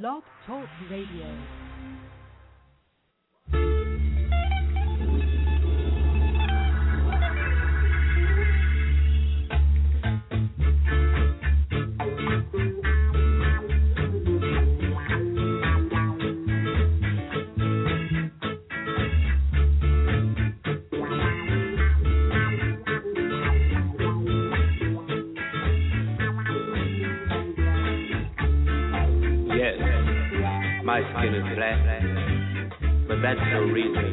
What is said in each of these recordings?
Blog Talk Radio. black, but that's no reason.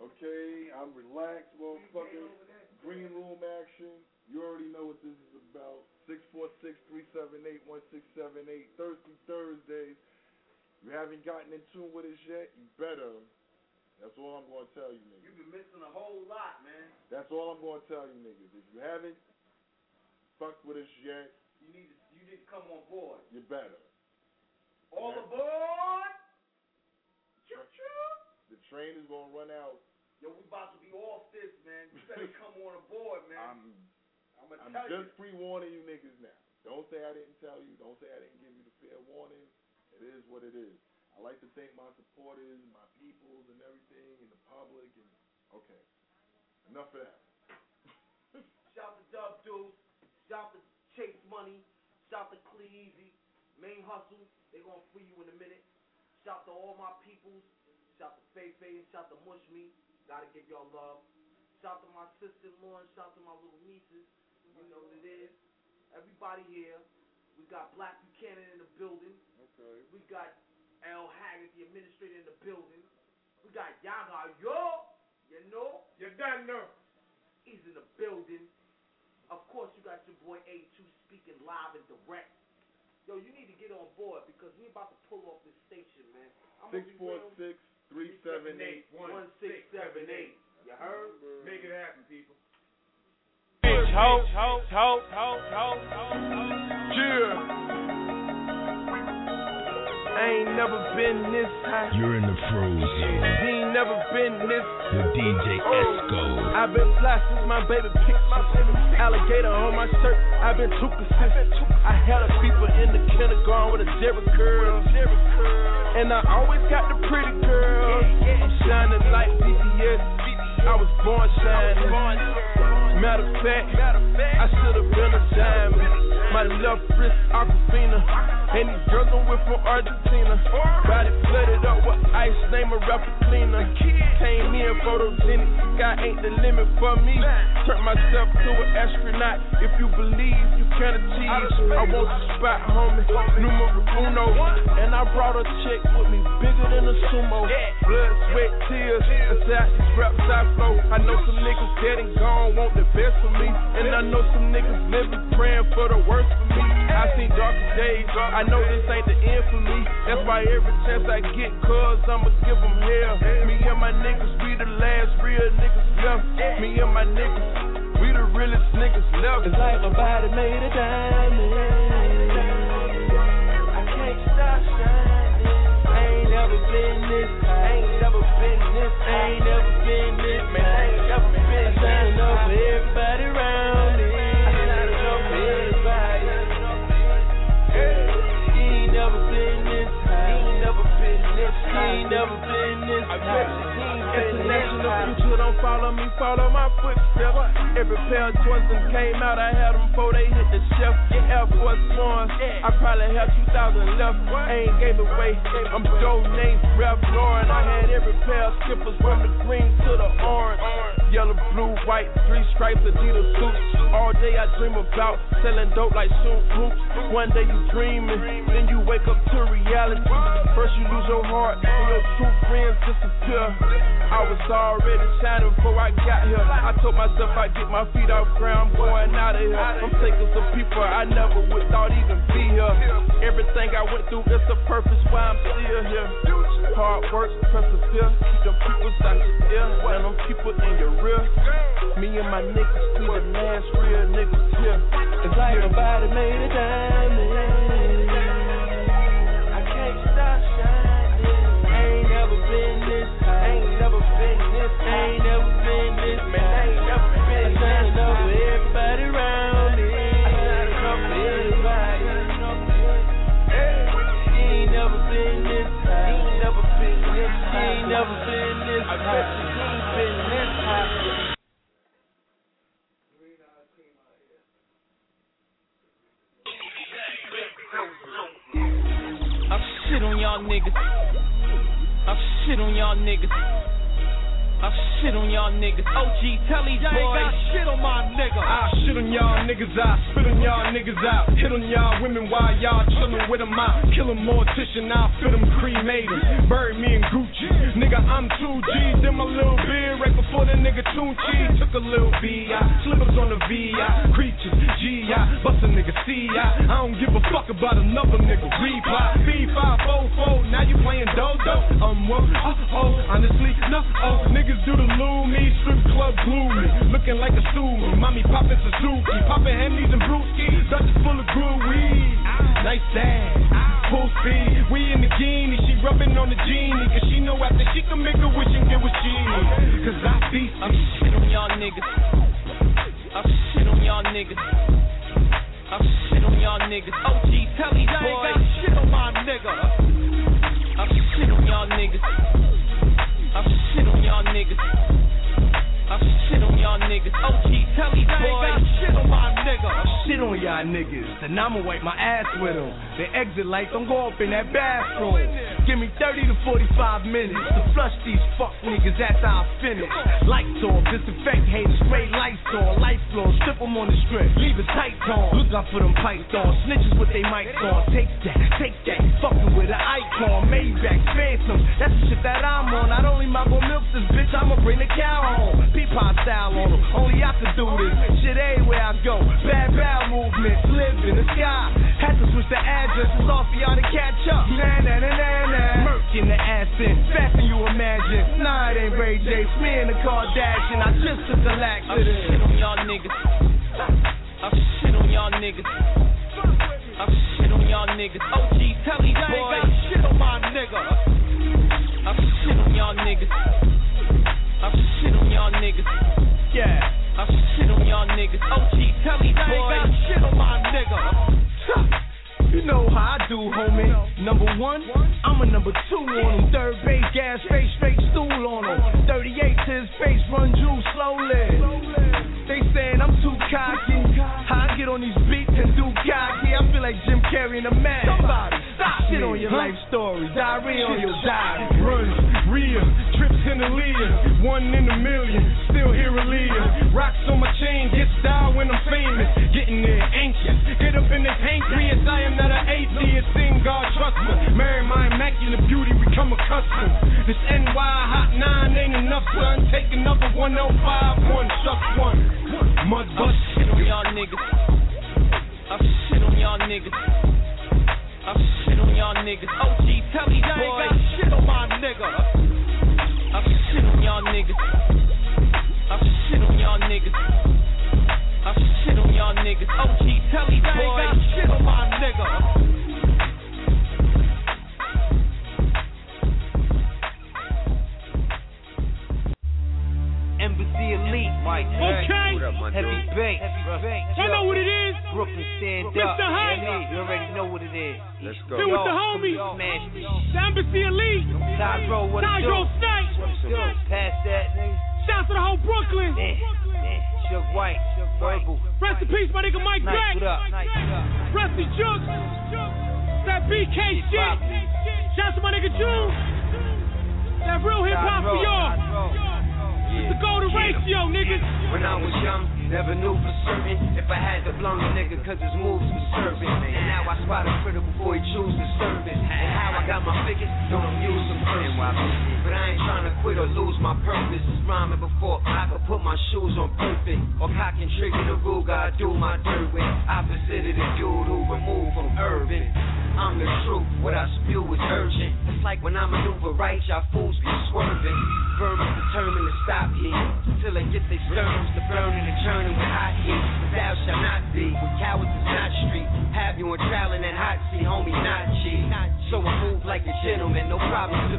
okay, I'm relaxed, motherfucker. Green room action. You already know what this is about. 646-378-1678. Thirsty Thursdays. You haven't gotten in tune with us yet, you better. That's all I'm going to tell you, nigga. You've been missing a whole lot, man. That's all I'm going to tell you, niggas. If you haven't fucked with us yet, you need to you need to come on board. You better. All aboard! The train is gonna run out. Yo, we about to be off this, man. You better come on aboard, man. I'm, I'm, gonna I'm tell just pre warning you niggas now. Don't say I didn't tell you. Don't say I didn't give you the fair warning. It is what it is. I like to thank my supporters, my peoples, and everything, and the public. And okay, enough of that. Shout to Dub Deuce. Shout to Chase Money. Shout to Cleezy. Main Hustle. They gonna free you in a minute. Shout to all my peoples. Shout to Faye Faye and shout to Mush Me. Gotta give y'all love. Shout to my sister-in-law and shout to my little nieces. You know what it is. Everybody here. We got Black Buchanan in the building. Okay. We got L. Haggood, the administrator, in the building. We got Yaga Yo. You know? You done know. He's in the building. Of course, you got your boy A2 speaking live and direct. Yo, you need to get on board because we're about to pull off this station, man. I'm Six gonna be four real. six three seven eight. One six seven eight. You heard? Make it happen, people. Bitch, ho, ho, ho, ho, ho, ho, Yeah. I ain't never been this high. You're in the frozen. zone He ain't never been this. with DJ oh. Esco. I've been fly since my baby picked my alligator on my shirt. I've been too consistent. I had a people in the kindergarten with a Jerry curl. And I always got the pretty girl. I'm shining like BTS. I was born shining. Matter of fact, I should have been a diamond. My left wrist, Aquafina. And these girls I'm with from Argentina. Body flooded up with ice, name a rapper cleaner. Came in photogenic, sky ain't the limit for me. Turn myself to an astronaut. If you believe you can achieve, I want the spot, homie. Numero uno. And I brought a chick with me, bigger than a sumo. Blood, sweat, tears, these raps I flow. I know some niggas dead and gone, want the best for me. And I know some niggas living, praying for the worst for me. I seen darker days, I know this ain't the end for me. That's why every chance I get, cuz I'ma give them hell. Me and my niggas, we the last real niggas left. Me and my niggas, we the realest niggas left. It's like my body made a diamond. I can't stop shining. Never been this ain't never been this. Ain't never been this. Man, I ain't never been. I shine up for everybody around me. For everybody. He ain't never been this. He ain't never been this. He ain't never been this. I bet high. Future don't follow me, follow my footsteps. Every pair of Jordans came out, I had them before they hit the shelf. Air Force Ones, I probably have 2,000 left. I ain't gave away. I'm donate, Ralph Lauren. I had every pair of skippers from the green to the orange. Yellow, blue, white, three stripes, Adidas suits. All day I dream about selling dope like shoot hoops. One day you dreaming, then you wake up to reality. First you lose your heart, and your true friends disappear. I was already shining before I got here. I told myself I'd get my feet off ground, I'm going out of here. I'm taking some people I never would thought even be here. Everything I went through, it's a purpose why I'm still here. Hard work, persevere, keep them people out your ear, and them people in your rear. Me and my niggas, we the last real niggas here. It's like my body made a diamond. This. I ain't never been this. I ain't never been this man. I ain't never been I shining up for everybody around me. I ain't never been this high. He ain't never been this high. He ain't never been this high. I bet ain't been this high. On y'all niggas. I shit on y'all niggas. I shit on y'all niggas. OG, tell these boys. shit on my nigga. I shit on y'all niggas, I spit on y'all niggas out. Hit on y'all women while y'all chillin' with them out. Kill a mortician, I fit them cremated. Bury me in Gucci. Nigga, I'm 2G. Then my little beard right before the nigga tune cheese. Took a little VI. Slippers on the VI. Creatures, GI. Bust a nigga CI. I don't give a fuck about another nigga. Reply. B544. Now you playing dodo. Um, well, uh oh. Honestly, no. Oh, niggas do the loo me. Strip club gloomy. Looking like a Sumi. Mommy poppin' Suzuki. Poppin' Henleys and brewskis. Dutchess full of brew weed. Nice dad. Full speed. We in the genie. She rubbing on the genie. Cause she know after she can make a wish and get she need. Cause I feast. I'm shit on y'all niggas. I'm shit on y'all niggas. I'm shit on y'all niggas. OG, tell these boys. shit on my nigga. I'm shit on y'all niggas. Shit on y'all niggas. I shit on y'all niggas. OG, tell me, boy. shit on my nigga. I shit on y'all niggas, then I'ma wipe my ass with them. The exit lights don't go up in that bathroom. Give me 30 to 45 minutes to flush these fuck niggas after I finish. Lights off, disinfect haters, spray lights on, light flow, strip them on the strip, leave it tight on. Look out for them on, snitches with they mics on. Take that, take that, fucking with an icon, Maybach, Phantom. That's the shit that I'm on. Not only my go milk this bitch, I'ma bring the cow home. Peapod style on them, only I can do this. Shit everywhere I go, bad bad movements, live in the sky. Had to switch the addresses off for y'all to catch up. Nah, nah, nah, nah, nah. Murk in the in, faster than you imagine. Nah, it ain't Ray J, it's me and the Kardashian. I just took the I laxative. shit on y'all niggas. I shit on y'all niggas. I shit on y'all niggas. OG, tell me, boy. shit on my nigga. I shit on y'all niggas. I shit on y'all niggas. Yeah. I'm just shit on y'all niggas. OG, tell me, boy. shit on my nigga. You know how I do, homie. Number one, I'm a number two on him. Third base, gas face, straight stool on him. 38 to his face, run juice slowly. They saying I'm too cocky. How I get on these beats and do cocky? I feel like Jim Carrey in a mask. Somebody stop shit on your life story. Diarrhea on your diary. Run, trips in the Leah, one in a million, still here a Leah. Rocks on my chain, get style when I'm famous, getting there anxious. Get up in the pancreas, I am not an atheist, sing God trust me. Marry my immaculate beauty, become accustomed. This NY hot nine ain't enough, son. Take another 105, one, just one. Mud I bust. shit on y'all niggas. I shit on y'all niggas. I shit on y'all niggas. OG, tell me, boy. shit on my nigga. I shit on y'all niggas. I shit on y'all niggas. I shit on y'all niggas. OG, tell me, boy. shit on my nigga. Embassy Elite. Mike Okay. Heavy Bank. Y'all know what it is. Brooklyn stand Mr. up. Hype. You already know what it is. Let's go. Here with the homies. Smash. The Embassy Elite. Tydro, what it do? Tydro Snake. Pass that, nigga. Shouts to the whole Brooklyn. Yeah, yeah. Suge White. Verbal. Rest in peace, my nigga Mike Nice, Black. what up? Nice. Rusty Jukes. That BK shit. Shouts to my nigga June. That real hip hop for y'all. The golden ratio, niggas. When I was young, never knew for certain if I had to blunt a nigga cause his moves was serving. And now I spot a before he choose to serve it. And how I got my figures, don't use them first. But I ain't trying to quit or lose my purpose. Rhyming before I could put my shoes on perfect. Or cock and trigger the Ruger I do my dirt with. Opposite of the dude who removed from urban. I'm the truth, what I spew is urgent. It's like when I maneuver right, y'all fools be swerving. Firm is determined to stop here. Till they get their sterns to burning and churning with hot heat. Thou shall not be, with cowards is not street. Have you trial in that hot seat, homie, not. So I move like a gentleman, no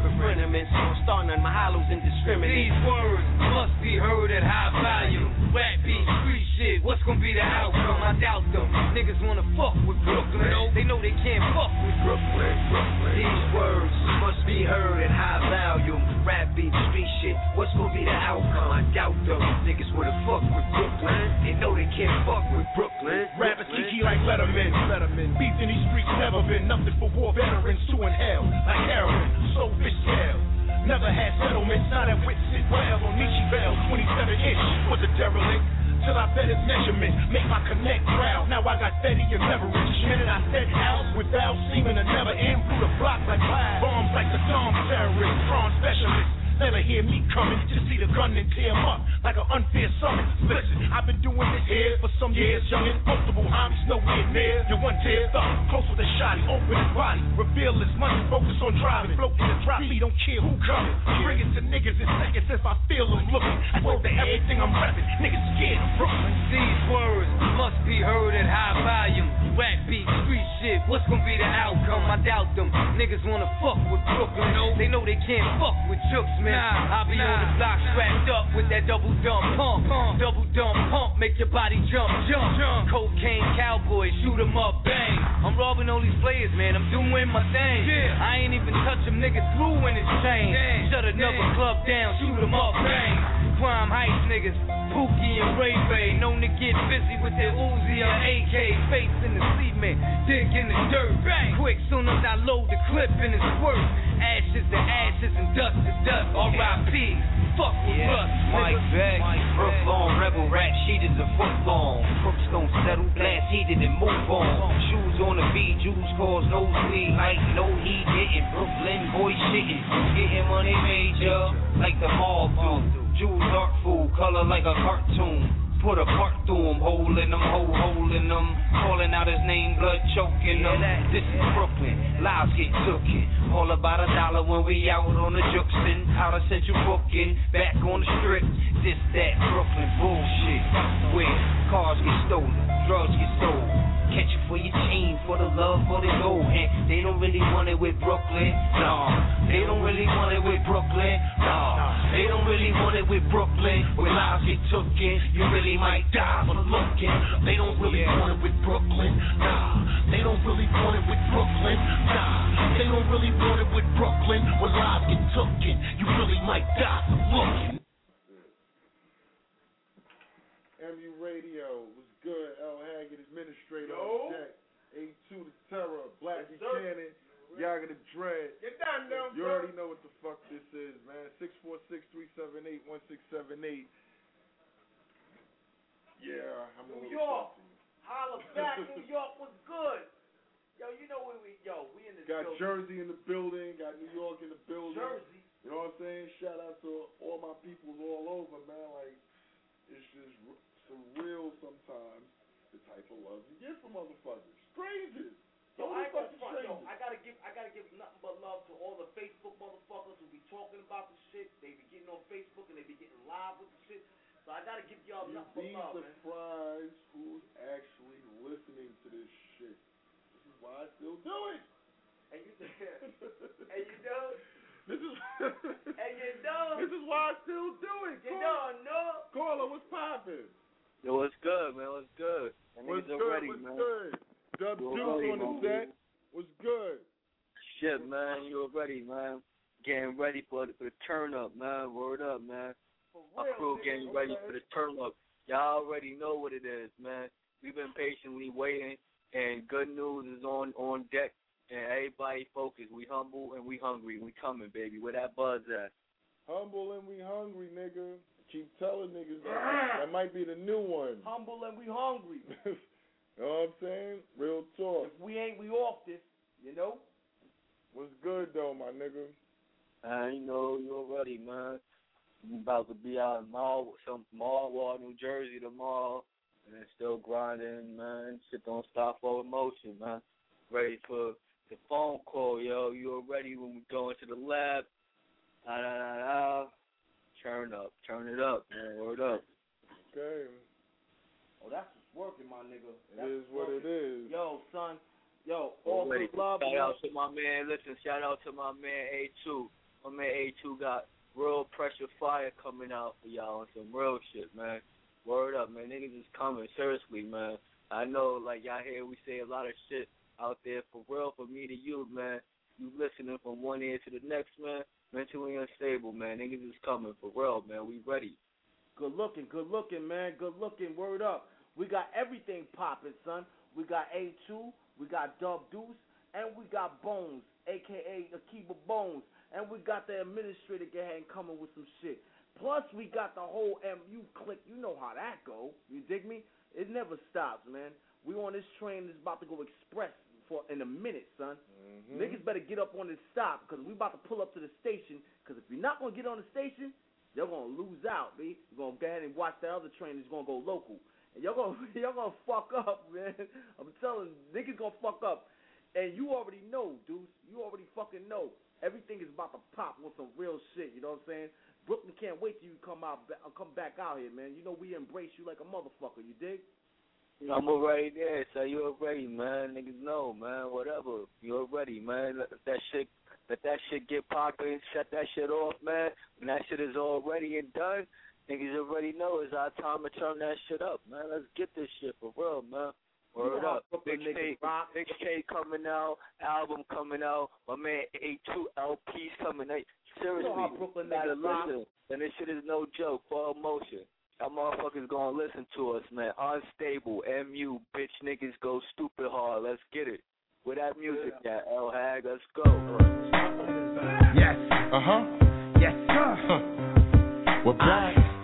befriendment. So I'm starting on my hollows indiscriminate. These words must be heard at high volume. Rap beat, street shit, what's gonna be the outcome? I doubt them. Niggas wanna fuck with Brooklyn. They know they can't fuck with Brooklyn. These words must be heard at high volume. Rap beat, street shit, what's gonna be the outcome? I doubt them. Niggas wanna fuck with Brooklyn. They know they can't fuck with Brooklyn. Rappers kiki like Letterman. Letterman. Beef in these streets never been nothing for war veterans to inhale. Like heroin, so fish tail. Never had settlements, not at wits sit well on Nietzsche Bell. 27 inch was a derelict. Till I bet his measurement, make my connect proud. Now I got Betty and leverage. Minute I said house without seeming to never end through the block like fire. Bombs like the Tom terrorist, prawn specialist. Never hear me coming, just see the gun and tear 'em up like an unfair summon. Listen, I've been doing this here for some years, youngin'. Multiple homies nowhere near. You one tear thumb, close with a shotty, open his body, reveal his money, focus on driving, float in the drop, he don't care who coming. Bring it to niggas in seconds if I feel them looking. I know that everything I'm rapping, niggas scared of Brooklyn. These words must be heard at high volume. Rap beat, street shit, what's gonna be the outcome? I doubt them. Niggas wanna fuck with Brooklyn. no? They know they can't fuck with Jooks, Nah, I'll be on the block strapped up with that double dump pump. Double dump pump, make your body jump, jump. jump. Cocaine cowboy, shoot 'em up, bang. I'm robbing all these players, man. I'm doing my thing. Yeah. I ain't even touch touch 'em niggas through in his chain. Shut another club down, shoot 'em up, bang. Prime Heights niggas, Pookie and Ray Ray, known to get busy with their Uzi or AK, face in the cement, dick in the dirt. Bang. Quick, soon as I load the clip and it squirt, ashes to ashes and dust to dust. R.I.P. Fuck with Yeah, us. Mike. Beck, Brooklyn, rebel rap sheeted a foot long. Crooks don't settle, blast heated and move on. Shoes on the beat, Jews cause nosebleed. Like no heat getting Brooklyn boy shitting. Getting money major, like the mob do. Jews dark food, color like a cartoon. Put a part through him, hole in them, hole, in them. Calling out his name, blood choking them. This is Brooklyn, lives get tookin'. All about a dollar when we out on the Juxin. Out of central booking, back on the strip. This, that Brooklyn bullshit. Where cars get stolen, drugs get sold. Catch you for your team, for the love, for the gold. And they don't really want it with Brooklyn, nah. They don't really want it with Brooklyn, nah. They don't really want it with Brooklyn. Where lives get tooken, you really might die for looking. They don't really want it with Brooklyn, nah. They don't really want it with Brooklyn, nah. They don't really want it with Brooklyn. Where lives get tooken, you really might die for looking. MU Radio was good. L. Haggood, administrator Yo. on deck. A2 the Terror, Black Yes. Buchanan, Yaga the Dread. Get down there, You already know what the fuck this is, man. 646-378-1678. Yeah, I'm New York. Holla back, New York was good. Yo, you know where we yo, we in this Got building. Jersey in the building, got New York in the building. Jersey. You know what I'm saying? Shout out to all my peoples all over, man. Like, it's just surreal sometimes the type of love you get from motherfuckers. Strangers. Yo, I ain't gonna front. Yo. I gotta give, I gotta give nothing but love to all the Facebook motherfuckers who be talking about the shit. They be getting on Facebook and they be getting live with the shit. So I gotta give y'all You'd nothing but be love, man. surprised who's actually listening to this shit. This is why I still do it. And you, and you know, This is and you know, this is why I still do it. you Caller, know, no. caller what's poppin'? Yo, what's good, man? What's good? That What's good? are ready, what's man. good? Dub Yo, Deuce on the set. What's good? Shit, man, you ready, man? Getting ready for the, for the turn up, man. Word up, man. My crew getting ready for the turn up. Y'all already know what it is, man. We've been patiently waiting, and good news is on on deck. And everybody focused. We humble and we hungry. We coming, baby. Where that buzz at? Humble and we hungry, nigga. Keep telling niggas that. that might be the new one. Humble and we hungry. you know what I'm saying? Real talk. If we ain't, we off this. You know. What's good though, my nigga? I you know you already, man. I'm about to be out in Mall, some Marlwall, New Jersey tomorrow, and then still grinding, man. Shit don't stop for emotion, man. Ready for the phone call, yo. You already when we go into the lab. Da da da da. Turn up, turn it up, man. Word up. Okay. Oh, that's what's working, my nigga. It That's is what it working. is. Yo, son. Yo, all Already. good love. Shout man. out to my man. Listen, shout out to my man A2. My man A2 got real pressure fire coming out for y'all on some real shit, man. Word up, man. Niggas is coming. Seriously, man. I know, like y'all hear we say a lot of shit out there for real. For me to you, man. You listening from one ear to the next, man. Mentally unstable, man. Niggas is coming for real, man. We ready. Good looking, good looking, man. Good looking. Word up. We got everything popping, son. We got A2, we got Dub Deuce, and we got Bones, aka Akiba Bones. And we got the administrator gang coming with some shit. Plus, we got the whole MU clique. You know how that go. You dig me? It never stops, man. We on this train that's about to go express for in a minute, son. Mhm. Niggas better get up on this stop because we about to pull up to the station. Because if you're not gonna get on the station, you're gonna lose out, B. You're gonna go ahead and watch that other train that's gonna go local, and y'all gonna y'all gonna fuck up, man. I'm telling niggas gonna fuck up, and you already know, dudes. You already fucking know. Everything is about to pop with some real shit. You know what I'm saying? Brooklyn can't wait till you come out, ba- uh, come back out here, man. You know we embrace you like a motherfucker. You dig? I'm already there, so you already, man. Niggas know, man. Whatever. You already, man. Let that shit, let that shit get popping. Shut that shit off, man. When that shit is already and done, niggas already know it's our time to turn that shit up, man. Let's get this shit for real, man. Word You know how up. Big niggas K. Big K coming out, album coming out. My man A2 LP's coming out. Seriously, You know Brooklyn nigga, listen, and this shit is no joke. For emotion, y'all motherfuckers gonna listen to us, man. Unstable, mu, bitch niggas go stupid hard. Let's get it. With that music, yeah, L Hag, let's go. Yes. Uh huh. Yes, sir. We're back.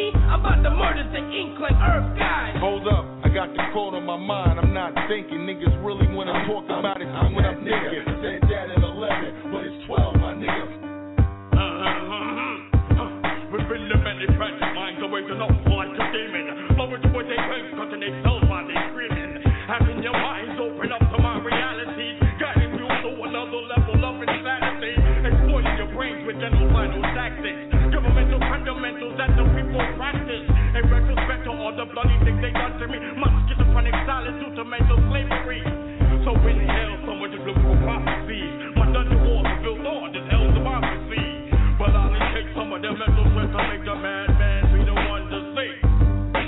Me, I'm about to murder the Inkling Earth guys. Hold up, I got the quote on my mind. I'm not thinking. Niggas really wanna talk about it so when I'm thinking. Said that at 11, but it's 12, my nigga. Uh-huh, uh-huh. We've been the many tragic minds away to no like a demon. Blowing to what they think, cutting they cells while they screaming. Having your minds open up to my reality. Guiding you to another level of insanity. Exploiting your brains with genocidal tactics. Governmental fundamentals that the people practice. In retrospect to all the bloody things they done to me. My schizophrenic silence due to mental slavery. So inhale someone to look for prophecies. My dungeon walls are built on this hell's democracy. But I'll take some of their mental strength to make the madman be the one to see.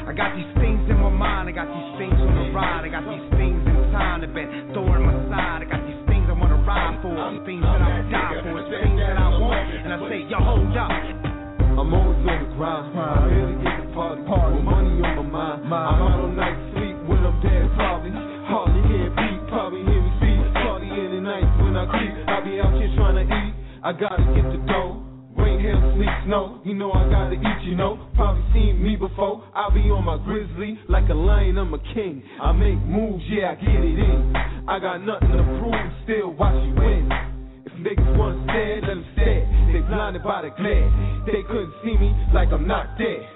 I got these things in my mind, I got these things on the ride, I got these things in time that been throwing my side, I got these things I wanna ride for, things that I would die for, it's things that I want, and I say, yo, hold up. I'm always on the grind. Here to get the party. With money on my mind. I'm out all night sleep when I'm dead, probably. Hardly hear beat, probably hear me speak. Party in the night when I creep. I be out here trying to eat. I gotta get the dough. Rain, hail, sleet, snow. You know I gotta eat, you know. Probably seen me before. I be on my grizzly like a lion, I'm a king. I make moves, yeah, I get it in. I got nothing to prove, still watch you win. Niggas let them stare. They blinded by the glare. They couldn't see me like I'm not there.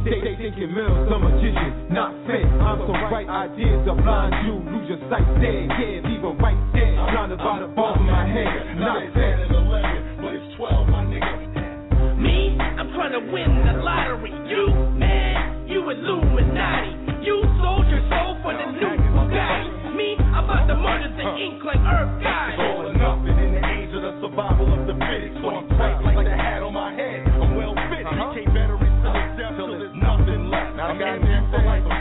They, thinking Mills, a magician, not fair. I'm so bright, ideas are blind you, lose your sight there. Yeah, leave 'em right there. Blinded by the ball of my head, not fair. at 11, but it's 12, my nigga. Me, I'm trying to win the lottery. You, man, you Illuminati. You sold your soul for the new Bugatti. Me, I'm about to murder the Inkling Earth guys. It's all or nothing in the age of the survival of the fittest. So I'm tight like the hat on my head. I'm well fit. DK batteries to the death till there's nothing left. I'm in there for life.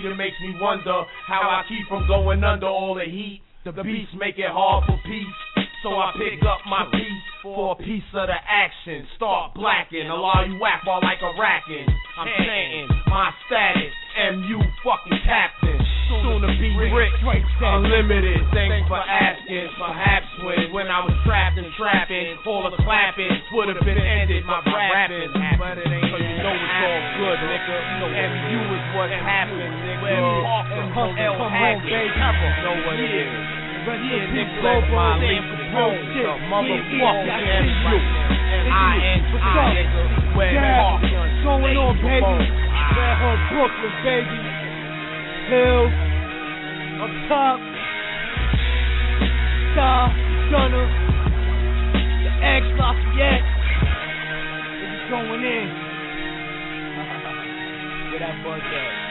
Street. It makes me wonder how I keep from going under all the heat. The beats make it hard for peace. So I pick up my piece for a piece of the action. Start blacking, allow you whack while like a racking. I'm saying my status, MU fucking captain. Soon to be rich, unlimited. Thanks for asking. Perhaps when when I was trapped and trapping, all the clapping would have been ended. My rapping, but it ain't. So you know it's all good, nigga. MU is what happened, nigga. Awesome, L Hackett. Know what it is. But yeah, nigga, that's my lead. The motherfucking MU. I-N-I, nigga. Where what's going on, baby? Red Hook, Brooklyn, baby. Hills, up top. Star, Gunner, the X Lafayette. It's going in. Where that buzz at?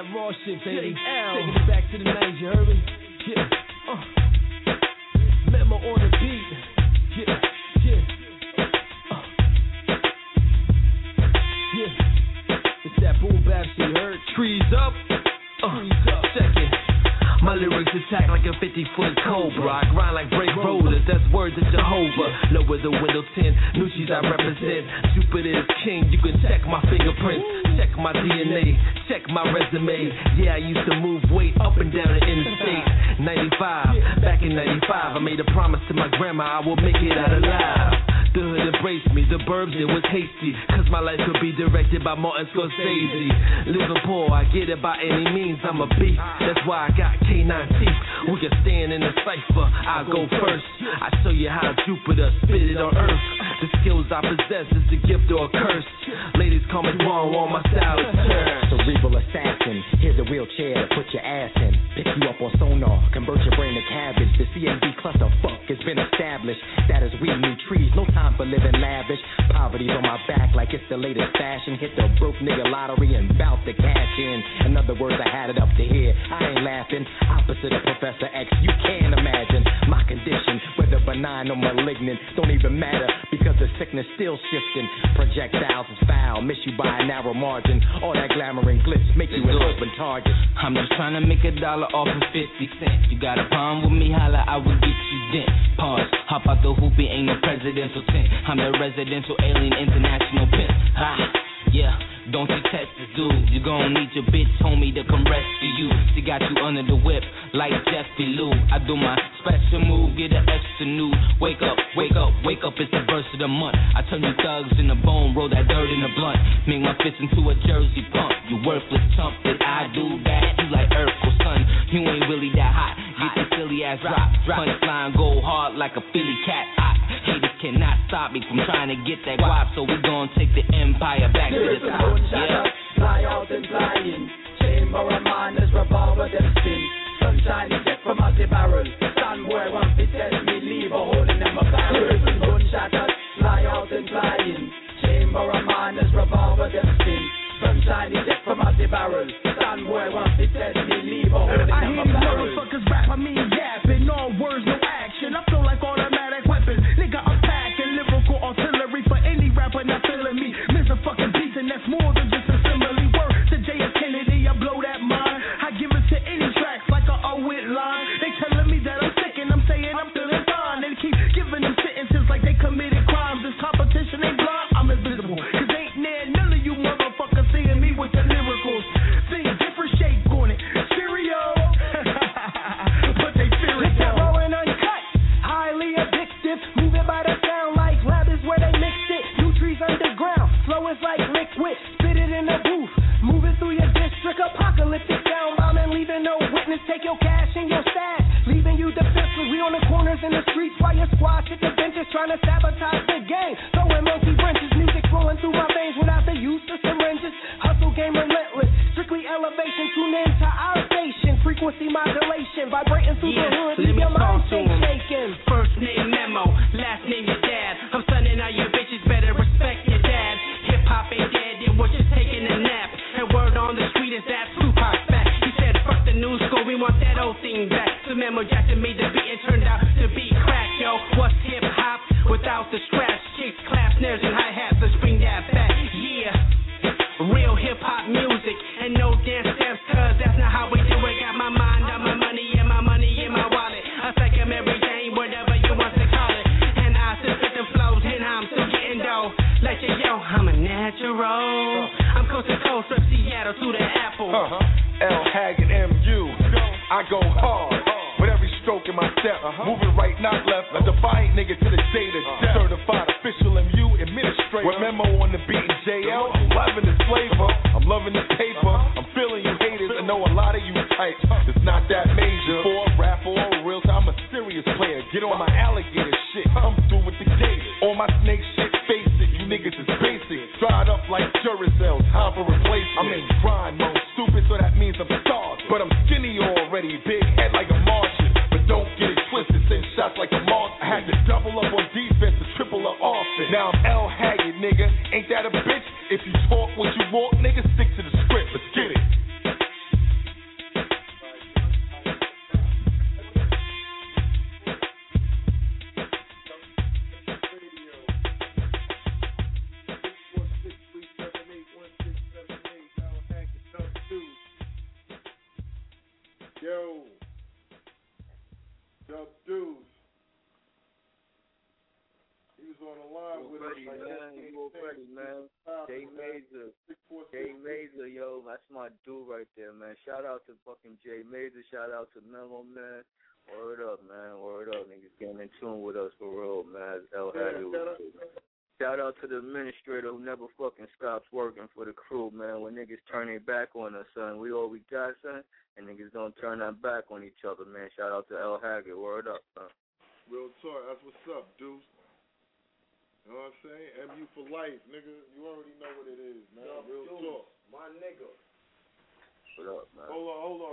That raw shit, baby. Taking it back to the 90s, you heard me? Yeah, uh. Memo on the beat. Yeah, yeah. Uh. Yeah. It's that boom bap shit, you heard? Trees up. Uh, check it. My lyrics attack like a 50 foot cobra. I grind like brave rollers, that's words of Jehovah. Lower the window 10, Nushis I represent. Jupiter is king, you can check my fingerprints. Check my DNA, check my resume. Yeah, I used to move weight up and down the interstate. 95, back in 95, I made a promise to my grandma I will make it out alive. The hood embraced me, the burbs it was hasty. Cause my life could be directed by Martin Scorsese. Living poor, I get it by any means, I'm a beast. That's why I got K9 teeth. We can stand in the cipher, I'll go first. I show you how Jupiter spit it on earth. The skills I possess is a gift or a curse. Ladies call me wrong, all my style is. Cerebral assassin, here's a wheelchair to put your ass in. Pick you up on sonar, convert your brain to cabbage. The CMB cluster fuck has been established. That is we need trees, no time for living lavish. Poverty's on my back like it's the latest fashion. Hit the broke nigga lottery and bout to cash in. In other words, I had it up to here. I ain't laughing. Opposite of Professor X, you can't imagine my condition, whether benign or malignant, don't even matter because the sickness still shifting. Projectiles is foul, miss you by a narrow margin. All that glamour and glitz make you an open target. I'm just trying to make a dollar off of 50 cents. You got a problem with me, holla, I will get you dent. Pause, hop out the hoop, it ain't no presidential tent. I'm the residential alien international pimp. Ha, yeah, don't you test the dude. You gon' need your bitch, homie, to come rescue you. She got you under the whip, like Jeffy Lou. I do my special move, get an extra new. Wake up, wake up, wake up, it's the verse of the month. I turn you thugs in the bone, roll that dirt in the blunt. Make my fist into a jersey pump. You worthless chump, but I do that, you like Urkel, son. You ain't really that hot. Get your silly ass drop, drop. Punchline, go hard like a Philly cat cannot stop me from trying to get that guap, so we gon' take the empire back to the top. Yeah. Fly out and fly in. Chamber and miners, revolver them spin. Sunshine is dead from out the barrel. Stand where one be tell me leave a hole in them a barrel. Gunshot us, fly out and fly in. Chamber and miners, revolver them spin. Sunshine is dead from out the barrel. Stand where one be tell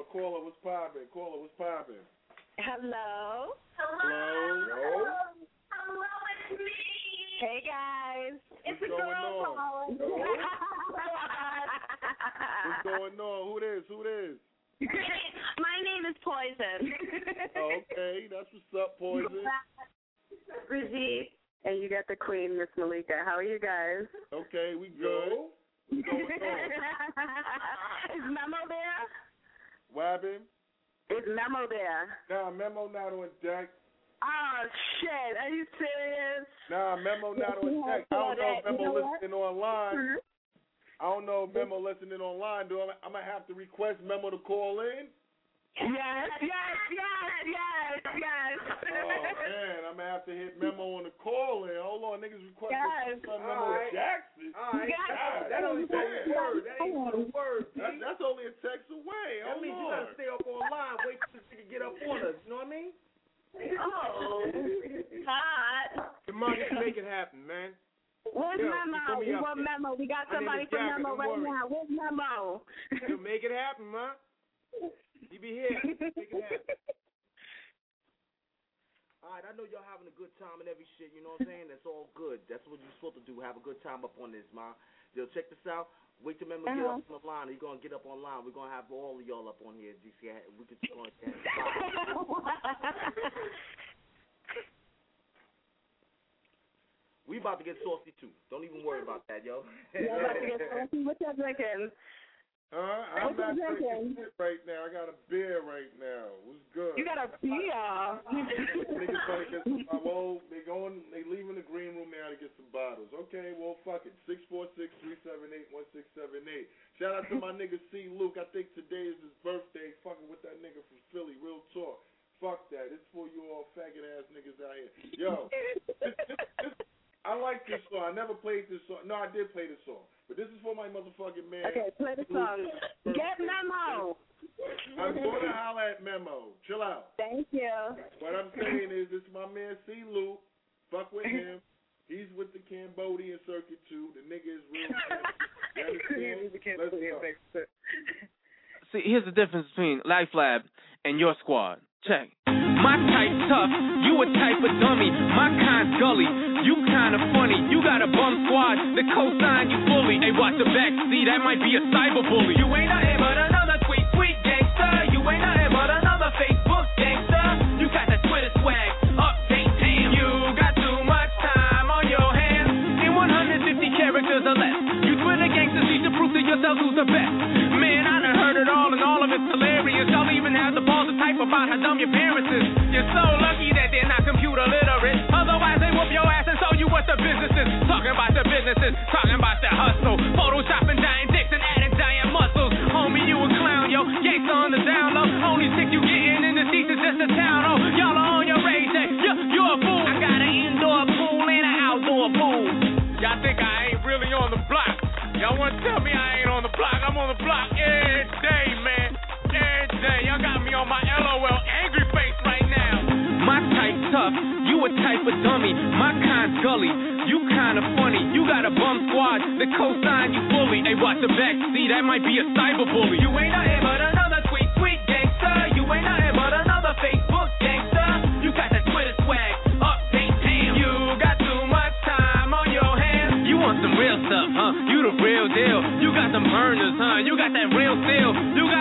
caller. Caller, what's popping? Caller, what's popping? Hello. Hello. Hello. Hello, it's me. Hey guys, what's it's a girl calling. what's going on? Who this? Who this? My name is Poison. Oh, okay, that's what's up, Poison. Brigitte. And you got the queen, Miss Malika. How are you guys? Okay, we go. Is Memo there? It's Memo there? Nah, Memo not on deck. Oh shit! Are you serious? Nah, Memo not on deck. I don't know if Memo you know listening online. Mm-hmm. I don't know if Memo listening online. Do I? I'm gonna have to request Memo to call in. Yes, yes, yes, yes, yes. Oh man, I'm gonna have to hit memo on the call in. Hold on, niggas request yes. son memo right. Jackson. All right, yes. God, that only takes a word. That ain't a word. That, that's only a text away. That Hold means on. you gotta stay up online, wait till she can get up on us. You know what I mean? Oh, hot. Come on, just make it happen, man. Where's Yo, Memo? What Memo? We got somebody for Memo right now. Where's Memo? Yo, make it happen, man. You be here. Make it happen. All right, I know y'all having a good time and every shit. You know what I'm saying? That's all good. That's what you're supposed to do. Have a good time up on this, man. Yo, check this out. Wait till Memo get Uh-huh. up on the line. He's gonna get up online. We're gonna have all of y'all up on here. DC, we could go and We about to get saucy too. Don't even worry about that, yo. Y'all about to get saucy. What y'all drinking? Uh, I'm What not drinking shit right now. I got a beer right now. What's good? You got a beer. Niggas trying to get some. Well, they going. They leaving the green room now to get some bottles. Okay, well, fuck it. Six four six three seven eight one six seven eight. Shout out to my nigga C Luke. I think today is his birthday. Fucking with that nigga from Philly. Real talk. Fuck that. It's for you all faggot ass niggas out here. Yo, I like this song. I never played this song. No, I did play this song. But this is for my motherfucking man. Okay, play the song. Get Memo. I'm going to holler at Memo. Chill out. Thank you. What I'm saying is, this is my man C. Luke. Fuck with him. He's with the Cambodian circuit too. The nigga is real. You understand? Let's go. See, here's the difference between Life Lab and your squad. Check. My type tough, you a type of dummy. My kind gully, you kinda funny. You got a bum squad, the cosign you bully. Hey, watch the back seat, that might be a cyberbully. You ain't nothing but another tweet, tweet gangster. You ain't nothing but another Facebook gangster. You got the Twitter swag, update, damn. You got too much time on your hands. In 150 characters or less. You Twitter gangsters need to prove to yourselves who's the best. Man, I done heard it all and all of it's hilarious. Y'all even have to type how dumb your parents is. You're so lucky that they're not computer literate. Otherwise, they whoop your ass and show you what the business is. Talking about the businesses, talking about the hustle. Photoshopping giant dicks and adding giant muscles. Homie, you a clown, yo. Gangsta on the down low. Only you getting in the seats is just a town. Oh, y'all are on your rage day. You, you a fool. I got an indoor pool and an outdoor pool. Y'all think I ain't really on the block. Y'all wanna tell me I ain't on the block. I'm on the block every day, man. Y'all got me on my LOL angry face right now. My type tough, you a type of dummy. My kind gully, you kinda funny. You got a bum squad, the cosign you fully. Hey, watch the back seat, that might be a cyberbully. You ain't nothing but another tweet, tweet gangster. You ain't nothing but another Facebook gangster. You got the Twitter swag, update, damn. You got too much time on your hands. You want some real stuff, huh? You the real deal. You got some burners, huh? You got that real steel. You got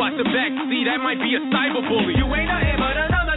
watch the back seat, that might be a cyberbully. You ain't nothing but another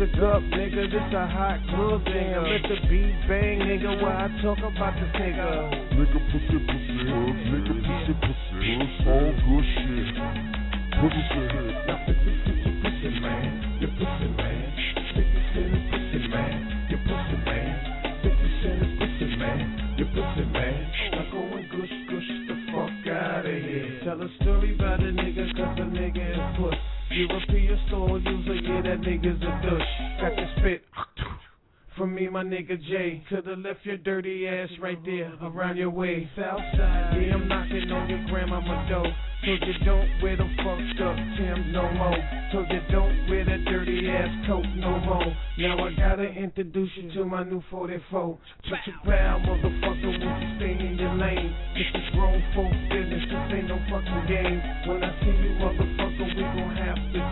music up, nigga, this a hot club thing. Let the beat bang, nigga, while I talk about this nigga. Nigga pussy pussy, nigga pussy pussy, all good shit. Pussy shit. That nigga's a douche. Got the spit. From me, my nigga Jay, could've left your dirty ass right there around your way. Southside, yeah, I'm knocking on your grandmama door. Told you don't wear the fucked up Tim's no more. Told you don't wear that dirty ass coat no more. Now I gotta introduce you to my new 44. Put your bow, motherfucker, won't you stay in your lane? This is grown folk business, this ain't no fucking game. When I see you, motherfucker, we gon'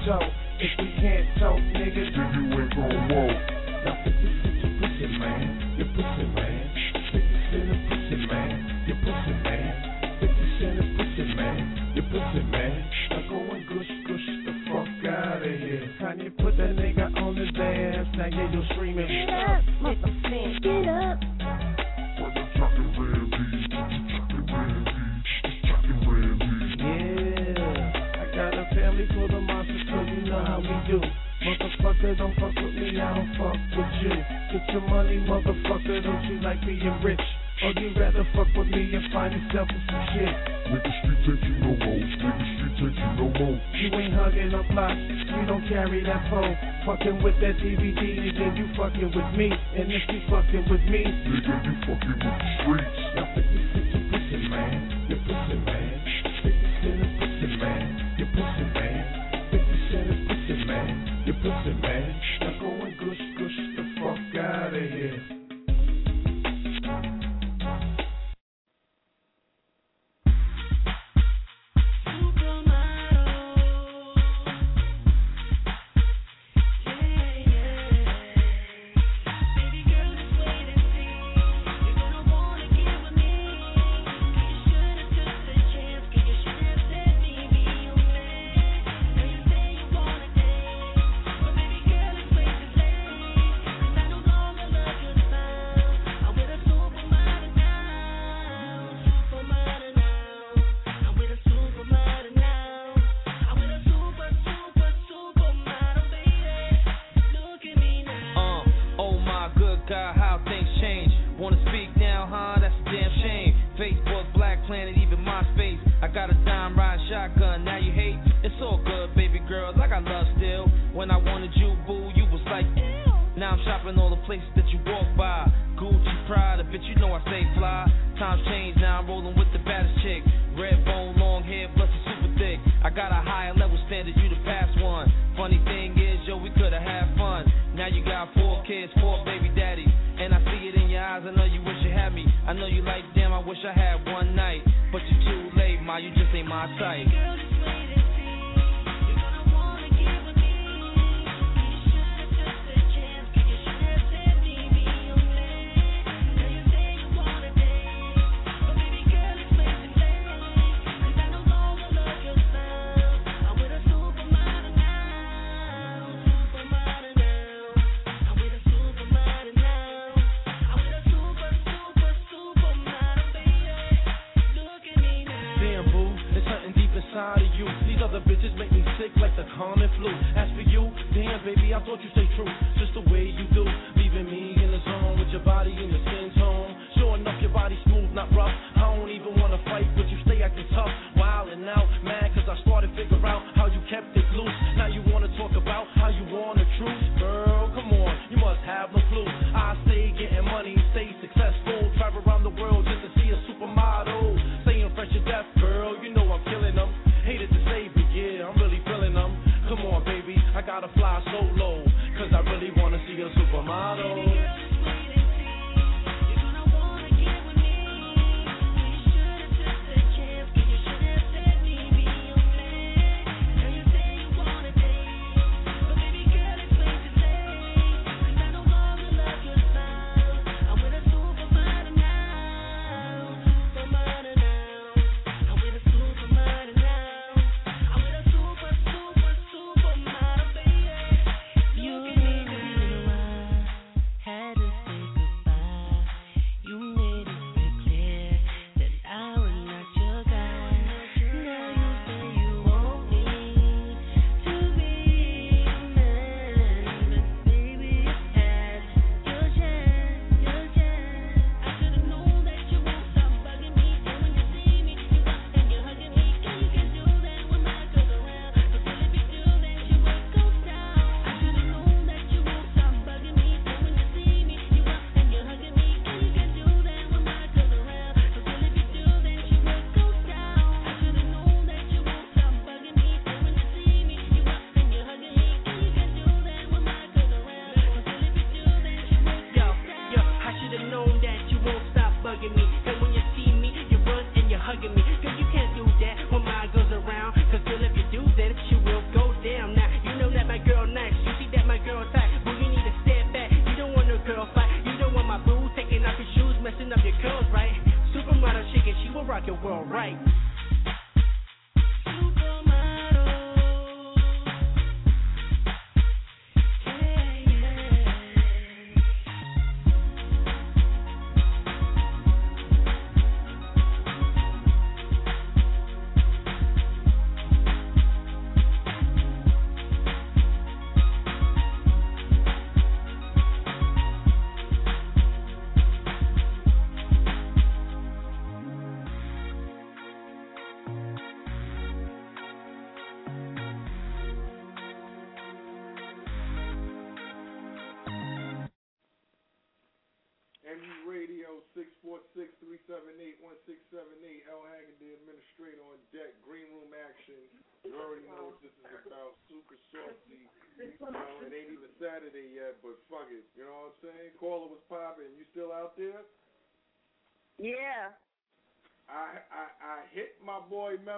have to talk. If we can't talk, nigga, then you ain't gon' walk. Now 50 Cent, your pussy man, your pussy man. 50 Cent is pussy man, your pussy man. 50 Cent is pussy man, your pussy man. Now go and gush, gush the fuck out of here. Kanye put that nigga on his ass, now yeah, you're screaming. Get Motherfucker, don't fuck with me, I don't fuck with you. Get your money, motherfucker, don't you like being rich? Or you rather fuck with me and find yourself in some shit? Nigga street take you no more, nigga street take you no more. You ain't hugging up blocks, you don't carry that phone. Fucking with that DVD, and then you fucking with me. And if you fucking with me, Nigga, you fucking with the streets. now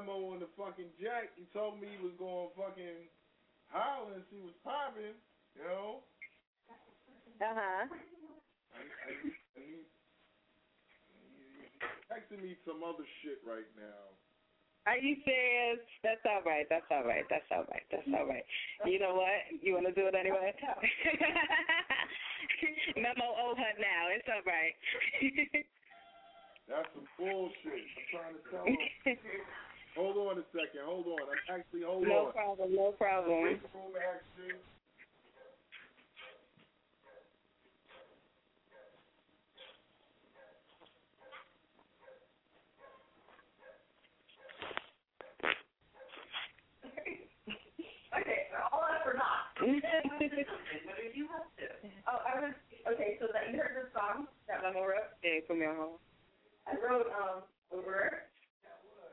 Memo on the fucking jack. He told me he was going fucking holler and see what's popping. You know. Uh huh. And, he, texting me some other shit right now. Are you serious? That's all right. That's all right. That's all right. That's all right. You know what? You want to do it anyway? Memo owe her now. It's all right. That's some bullshit. I'm trying to tell him. hold on a second. Hold on. I'm actually hold no on. problem. No problem. Green room action. Okay, all that for not. Whatever you have to. Oh, I was okay. So that you heard this song that Memo wrote? Yeah, put me on hold. I wrote um a word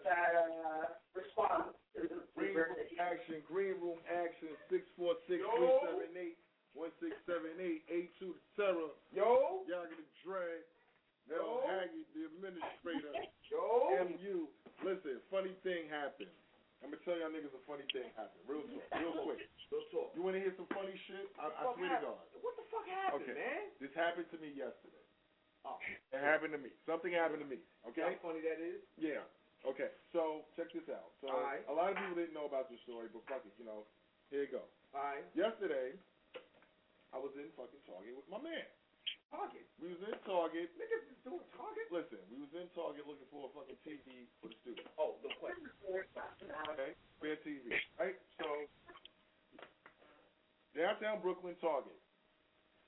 that uh responds to the Green room action. Green room action. Six four six three seven eight one six seven eight eight two. Terror. Yo. Y'all gonna drag. Yo. L. Haggy, the administrator. Yo. MU. Listen, funny thing happened. I'm gonna tell y'all niggas a funny thing happened. Real talk, real quick. Real talk. You wanna hear some funny shit? I, I swear to? God. What the fuck happened, Okay. man? This happened to me yesterday. Oh. It happened to me. Something happened to me. Okay? how funny that is? Yeah. Okay. So check this out. So Alright. a lot of people didn't know about this story, but fuck it, you know. Here you go. Alright. Yesterday, I was in fucking Target with my man. Target. We was in Target. Niggas is doing Target? Listen, we was in Target looking for a fucking TV for the studio. Oh, no question. Okay? Spare TV. Right? So downtown Brooklyn Target.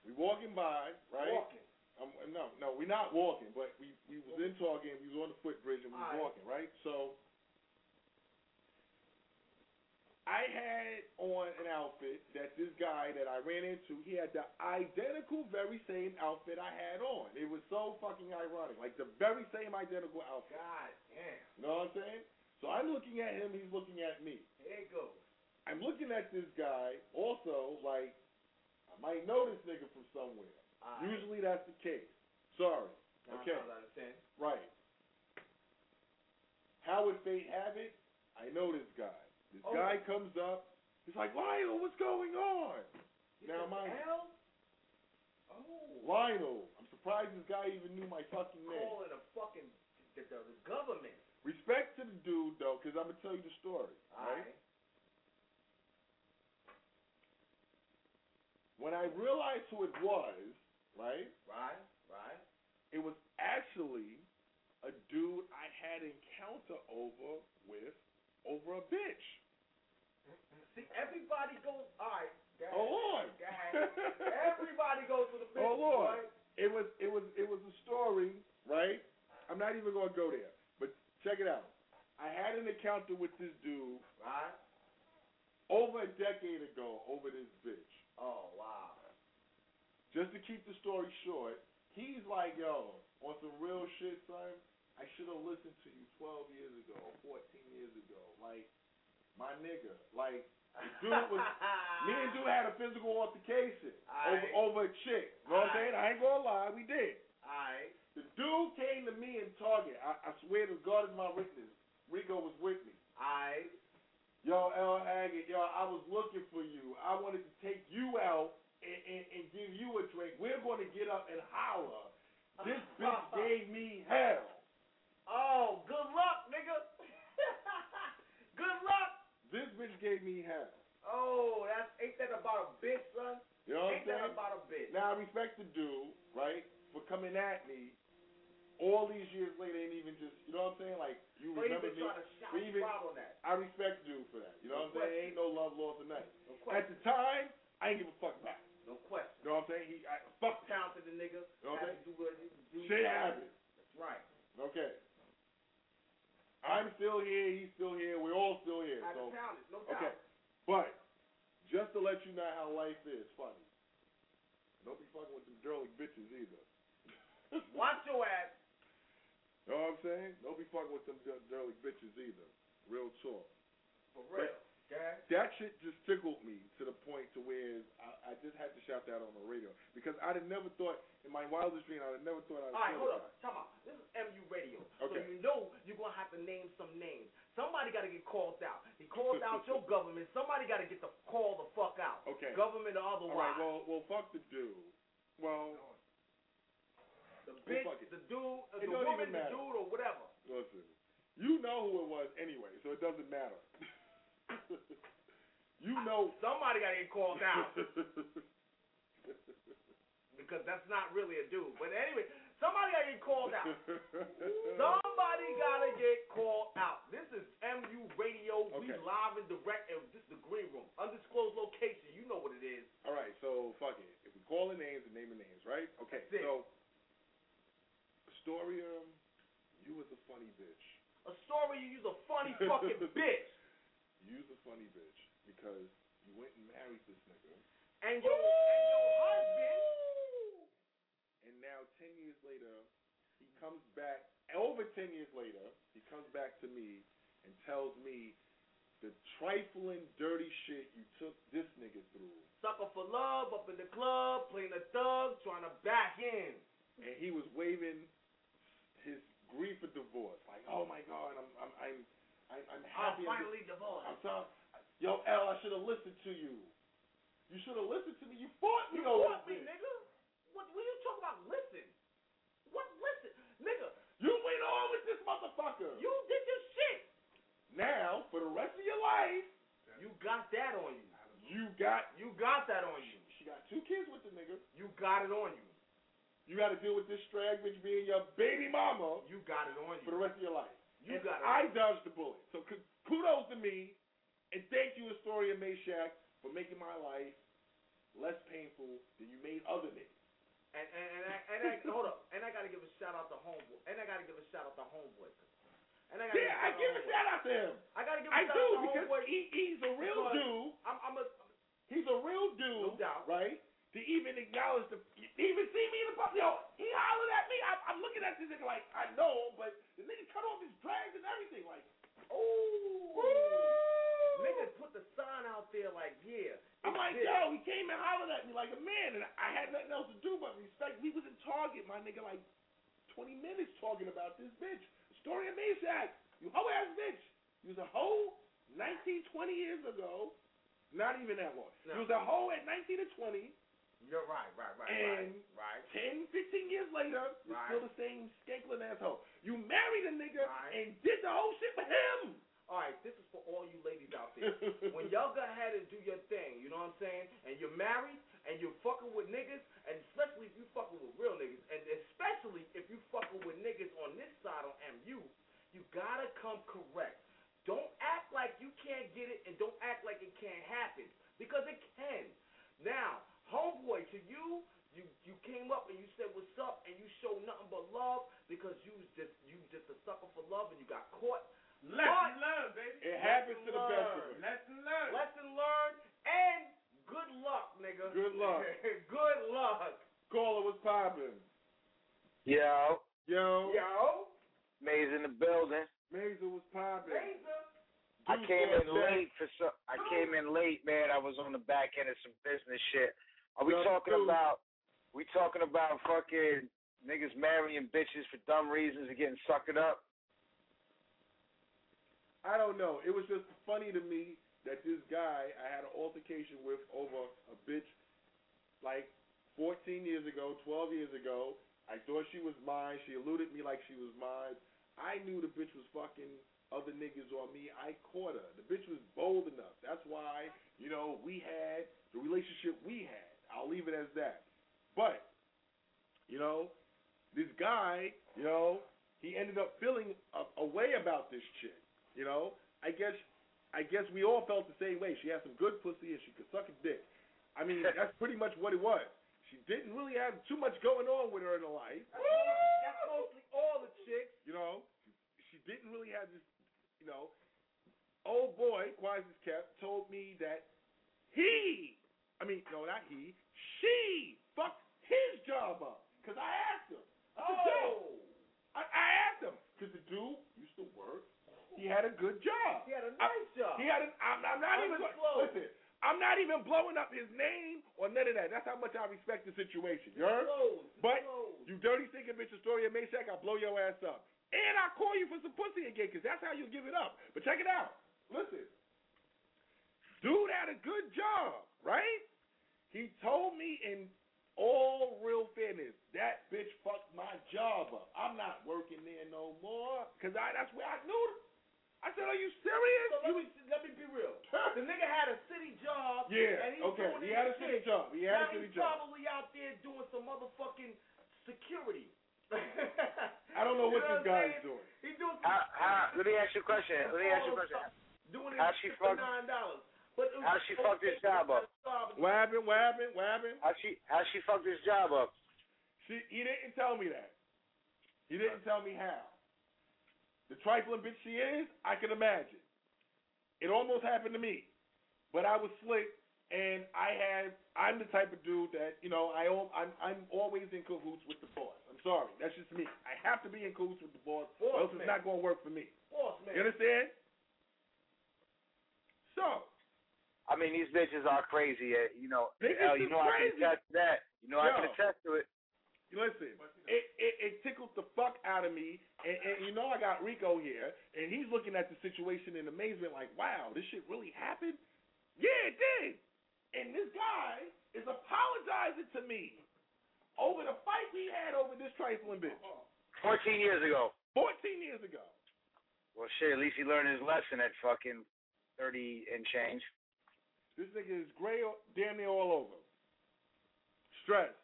We walking by, right? Walking. Um, no, no, we're not walking, but we we was in Target. We was on the footbridge and we was walking, right? So I had on an outfit that this guy that I ran into, he had the identical, very same outfit I had on. It was so fucking ironic, like the very same identical outfit. God damn. You know what I'm saying? So I'm looking at him, he's looking at me. Here it goes. I'm looking at this guy also like I might know this nigga from somewhere. Alright. Usually that's the case. Sorry. Nine Okay. out of ten. Right. How would fate have it? I know this guy. This Oh. guy comes up. He's like, Lionel, what's going on? now my L? Oh. Lionel. I'm surprised this guy even knew my fucking name. Calling a fucking the, the, the government. Respect to the dude though, because I'm gonna tell you the story. Right? Alright. When I realized who it was, right? Right. Right. It was actually a dude I had encounter over with over a bitch. See, everybody goes. All right. Ahead. Oh Lord. Everybody goes for the Oh business, Lord. right? It was it was it was a story, right? I'm not even gonna go there. But check it out. I had an encounter with this dude Right. over a decade ago over this bitch. Oh wow. Just to keep the story short, he's like, yo, on some real shit, son, I should have listened to you 12 years ago, or 14 years ago. Like, my nigga. Like, the dude was, me and dude had a physical altercation over, over a chick. You know what I'm saying? I ain't gonna lie, we did. Alright. The dude came to me in Target. I, I swear to God is my witness. Rico was with me. Alright. Yo, L. Haggood, yo, I was looking for you. I wanted to take you out and, and, and give you a drink. We're going to get up and holler. This bitch gave me hell. Oh, good luck, nigga. good luck. This bitch gave me hell. Oh, that's ain't that about a bitch, son? You know what ain't I'm saying? that about a bitch? Now, I respect the dude, right, for coming at me all these years later and even just, you know what I'm saying? Like, you But remember me. trying to shout but even, you out on that. I respect you for that. You know No what I'm saying? Ain't no love lost nothing. No At the time, I ain't give a fuck back. No question. You know what I'm saying? He, I, fuck Talented the nigga. Okay. Had to do what he do. Shit happens. That's right. Okay. I'm still here. He's still here. We're all still here. Had So the talent. No okay. But just to let you know how life is, funny. Don't be fucking with them derelict bitches either. Watch your ass. You know what I'm saying? Don't be fucking with them der- derelict bitches either. Real talk. For real. That shit just tickled me to the point to where I, I just had to shout that on the radio because I'd have never thought in my wildest dream I'd have never thought I'd All right, hold up. Time out. This is MU Radio. Okay. So you know you're going to have to name some names. Somebody got to get called out. He called out your government. Somebody got to get the call the fuck out. Okay. Government or All otherwise. right. Well, well, fuck the dude. Well, the well, bitch, it. the dude, uh, the woman, the dude, or whatever. listen. You know who it was anyway, so it doesn't matter. you know. Somebody got to get called out because that's not really a dude. But anyway, somebody got to get called out. Somebody got to get called out. This is MU Radio. We live and direct. And this is the green room. Undisclosed location. You know what it is. All right, so fuck it. If we call the names and name the names, right? Okay, so Astoria, you was a funny bitch. A story you use a funny fucking bitch. You was a funny bitch because you went and married this nigga, And your, and your husband. and now ten years later, he comes back. Over ten years later, he comes back to me and tells me the trifling, dirty shit you took this nigga through. Sucker for love up in the club, playing a thug, trying to back in. and he was waving his grief of divorce. Like, oh my God, I'm I'm I'm I'm, I'm I'm finally divorced. I'm sorry. Yo, L, I should have listened to you. You should have listened to me. You fought me. You over fought me, this. nigga. What, what you talking about? Listen. What listen? Nigga, You went on with this motherfucker. you did your shit. now, for the rest of your life, You got that on you. you got You got that on you. she got two kids with the nigga. You got it on you. You got to deal with this drag bitch being your baby mama You got it on you for the rest of your life. You and got. I dodged the bullet. So kudos to me, and thank you, Astoria Meshack, for making my life less painful than you made other niggas. And and and I, and I hold up, and I gotta give a shout out to homeboy, and I gotta give a shout out to homeboy. And I gotta Yeah, I give a shout out to him. I gotta give a I shout do out to because homeboy. he, he's a real because dude. I'm, I'm a He's a real dude, No doubt. right? To even acknowledge the, To even see me in the pub, yo, he hollered at me. I, I'm looking at this nigga like I know, but the nigga cut off his drags and everything, like, oh, niggas put the sign out there like yeah. I'm like, this. yo, he came and hollered at me like a man, and I had nothing else to do but respect. We was in Target, my nigga, like 20 minutes talking about this bitch. Astoria Meshack, you hoe ass bitch. You was a hoe 19, 20 years ago. Not even that long. No. You was a hoe at 19 or 20. You're right, right, right, And right, right. 10, 15 years later, you're Right. still the same skanklin asshole. You married a nigga Right. and did the whole shit with him. All right, this is for all you ladies out there. when y'all go ahead and do your thing, you know what I'm saying? And you're married and you're fucking with niggas, and especially if you're fucking with real niggas, and especially if you're fucking with niggas on this side on MU, you gotta come correct. Don't act like you can't get it, and don't act like it can't happen because it can. Now, homeboy, to you, you you came up and you said what's up, and you showed nothing but love because you was just you was just a sucker for love, and you got caught. Lesson learned, baby. It happens to the best of us. Lesson learned. Lesson learned and good luck, nigga. Good luck. good luck. Caller, what's poppin'? Yo, Yo. Yo. Maze in the building. Mazer was poppin'. I came in late for some. I came in late, man. I was on the back end of some business shit. Are we talking about? We talking about fucking niggas marrying bitches for dumb reasons and getting suckered up? I don't know. It was just funny to me that this guy I had an altercation with over a bitch like 14 years ago, 12 years ago. I thought she was mine. She eluded me like she was mine. I knew the bitch was fucking other niggas on me. I caught her. The bitch was bold enough. That's why, you know, we had the relationship we had. I'll leave it as that. But, you know, this guy, you know, he ended up feeling a, a way about this chick. You know, I guess I guess we all felt the same way. She had some good pussy and she could suck a dick. I mean, that's pretty much what it was. She didn't really have too much going on with her in her life. That's mostly all the chicks. You know, she didn't really have this. You know, old boy, as kept, told me that he, I mean, no, not he, she fucked his job up. Cause I asked him. I said, yo, oh. I, I asked him because the dude used to work. He had a good job. He had a nice job. He had an. I'm, I'm not even. Undisclosed. Listen, I'm not even blowing up his name or none of that. That's how much I respect the situation. You heard? But you dirty thinking bitch, Astoria Meshack, I'll blow your ass up. And I'll call you for some pussy again, because that's how you give it up. But check it out. Listen. Dude had a good job, right? He told me in all real fairness, that bitch fucked my job up. I'm not working there no more, because I, that's where I knew her. I said, are you serious? So let me let me be real. The nigga had a city job. Yeah, and he's okay. doing He had a city shit. job. He had a now city he's job. probably out there doing some motherfucking security. I don't know You what know this what I'm guy's doing. He's doing some How, how, let me ask you a question. Let me ask you a question. doing How she for nine dollars. But How she fucked this job up? What happened? What happened? What happened? How she how she fucked this job up? She, he didn't tell me that. He didn't tell me how. The trifling bitch she is, I can imagine. It almost happened to me, but I was slick, and I had. I'm the type of dude that you know. I al- I'm I'm always in cahoots with the boss. I'm sorry, that's just me. I have to be in cahoots with the boss, or Boss else it's not going to work for me. Boss man. You understand? So I mean, these bitches are crazy. eh, You know, hell, you know I can crazy. attest to that. You know I can Yo. attest to it. Listen, it, it it tickled the fuck out of me, and, and you know I got Rico here, and he's looking at the situation in amazement, like, wow, this shit really happened. Yeah, it did. And this guy is apologizing to me over the fight we had over this trifling bitch. Fourteen years ago. Fourteen years ago. Well, shit. At least he learned his lesson at fucking thirty and change. This nigga is gray, damn near all over. Stress.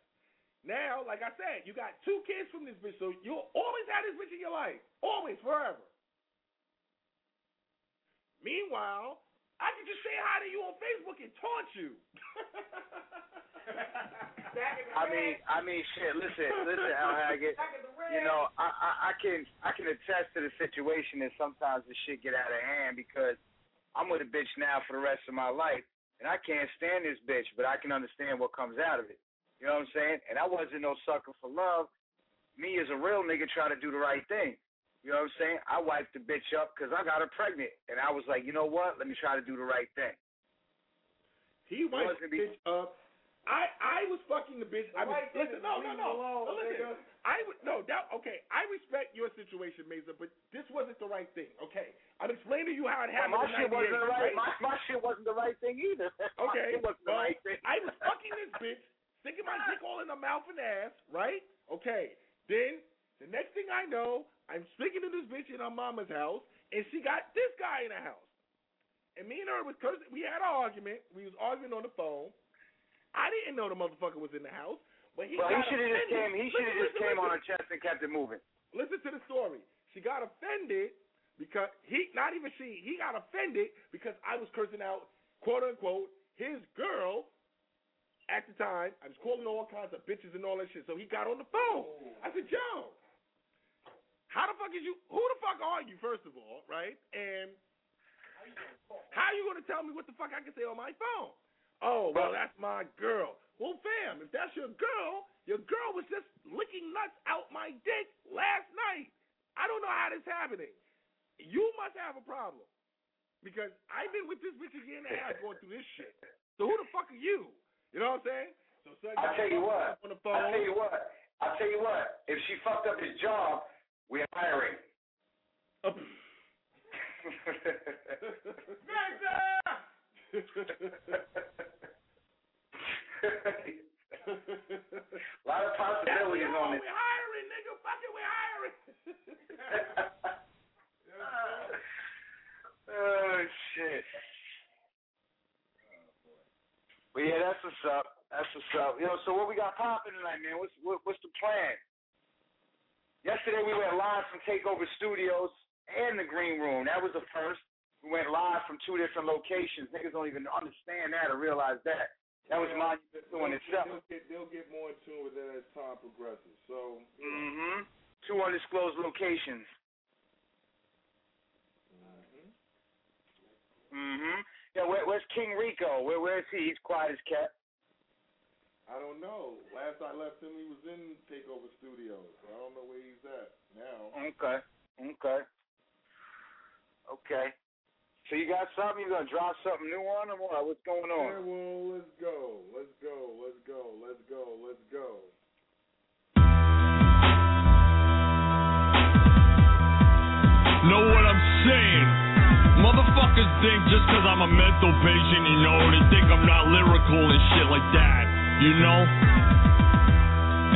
Now, like I said, you got two kids from this bitch, so you'll always have this bitch in your life. Always, forever. Meanwhile, I can just say hi to you on Facebook and taunt you. I mean, I mean, shit. Listen, listen, Al Haggood. You know, I, I, I can, I can attest to the situation that sometimes the shit get out of hand because I'm with a bitch now for the rest of my life, and I can't stand this bitch, but I can understand what comes out of it. You know what I'm saying? And I wasn't no sucker for love. Me as a real nigga try to do the right thing. You know what I'm saying? I wiped the bitch up because I got her pregnant, and I was like, you know what? Let me try to do the right thing. He wiped the bitch up. I I was fucking the bitch. I was, right listen, no, no, no. alone, no listen, nigga. I would no that okay. I respect your situation, Mesa, but this wasn't the right thing. Okay, I'm explaining to you how it Well, happened. my shit wasn't the 98, right. My, my shit wasn't the right thing either. Okay, shit wasn't the right thing. I was fucking this bitch, sticking my dick all in her mouth and ass, right? Okay. Then the next thing I know, I'm speaking to this bitch in her mama's house, and she got this guy in the house. And me and her was cursing. We had an argument. We was arguing on the phone. I didn't know the motherfucker was in the house, but he well, he got should have just offended. came. He should have Listen, just listen, came on her chest and kept it moving. Listen to the story. She got offended because he, not even she, he got offended because I was cursing out, quote unquote, his girl at the time. I was calling all kinds of bitches and all that shit. So he got on the phone. I said, Joe, how the fuck is you? Who the fuck are you, first of all, right? And how are you gonna tell me what the fuck I can say on my phone? Oh, well, that's my girl. Well, fam, if that's your girl, your girl was just licking nuts out my dick last night. I don't know how this happening. You must have a problem. Because I've been with this bitch a year and a half going through this shit. So who the fuck are you? You know what I'm saying? So son I'll got tell you what. on the phone. I'll tell you what. I'll tell you what. If she fucked up his job, we're hiring. Oh. A lot of possibilities on this. We're hiring, nigga. Fuck it, we're hiring. Oh shit. But yeah, that's what's up. That's what's up. Yo, so what we got popping tonight, man? What's what, what's the plan? Yesterday we went live from Takeover Studios and the Green Room. That was the first. We went live from two different locations. Niggas don't even understand that or realize that. That was monumental in itself. They'll get, they'll get more in tune with that as time progresses. So. Mm-hmm. Two undisclosed locations. Mm-hmm. Yeah, where, where's King Rico? Where where is he? He's quiet as kept. I don't know. Last I left him, he was in Takeover Studios. So I don't know where he's at now. Okay. Okay. Okay. So you got something? You gonna drop something new on him? What? What's going on? Yeah, on? well, let's go. Let's go. Let's go. Let's go. Let's go. Know what I'm saying? Motherfuckers think just cause I'm a mental patient, you know, they think I'm not lyrical and shit like that, you know?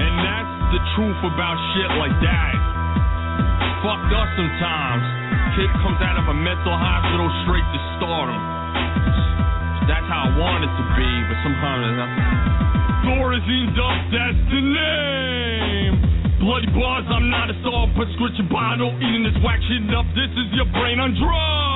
And that's the truth about shit like that. Fucked up sometimes. Kid comes out of a mental hospital straight to stardom. That's how I want it to be, but sometimes it's not. Thorazine's up, that's the name. Bloody bars, I'm not a star prescription bottle. Eating this whack shit up, this is your brain on drugs.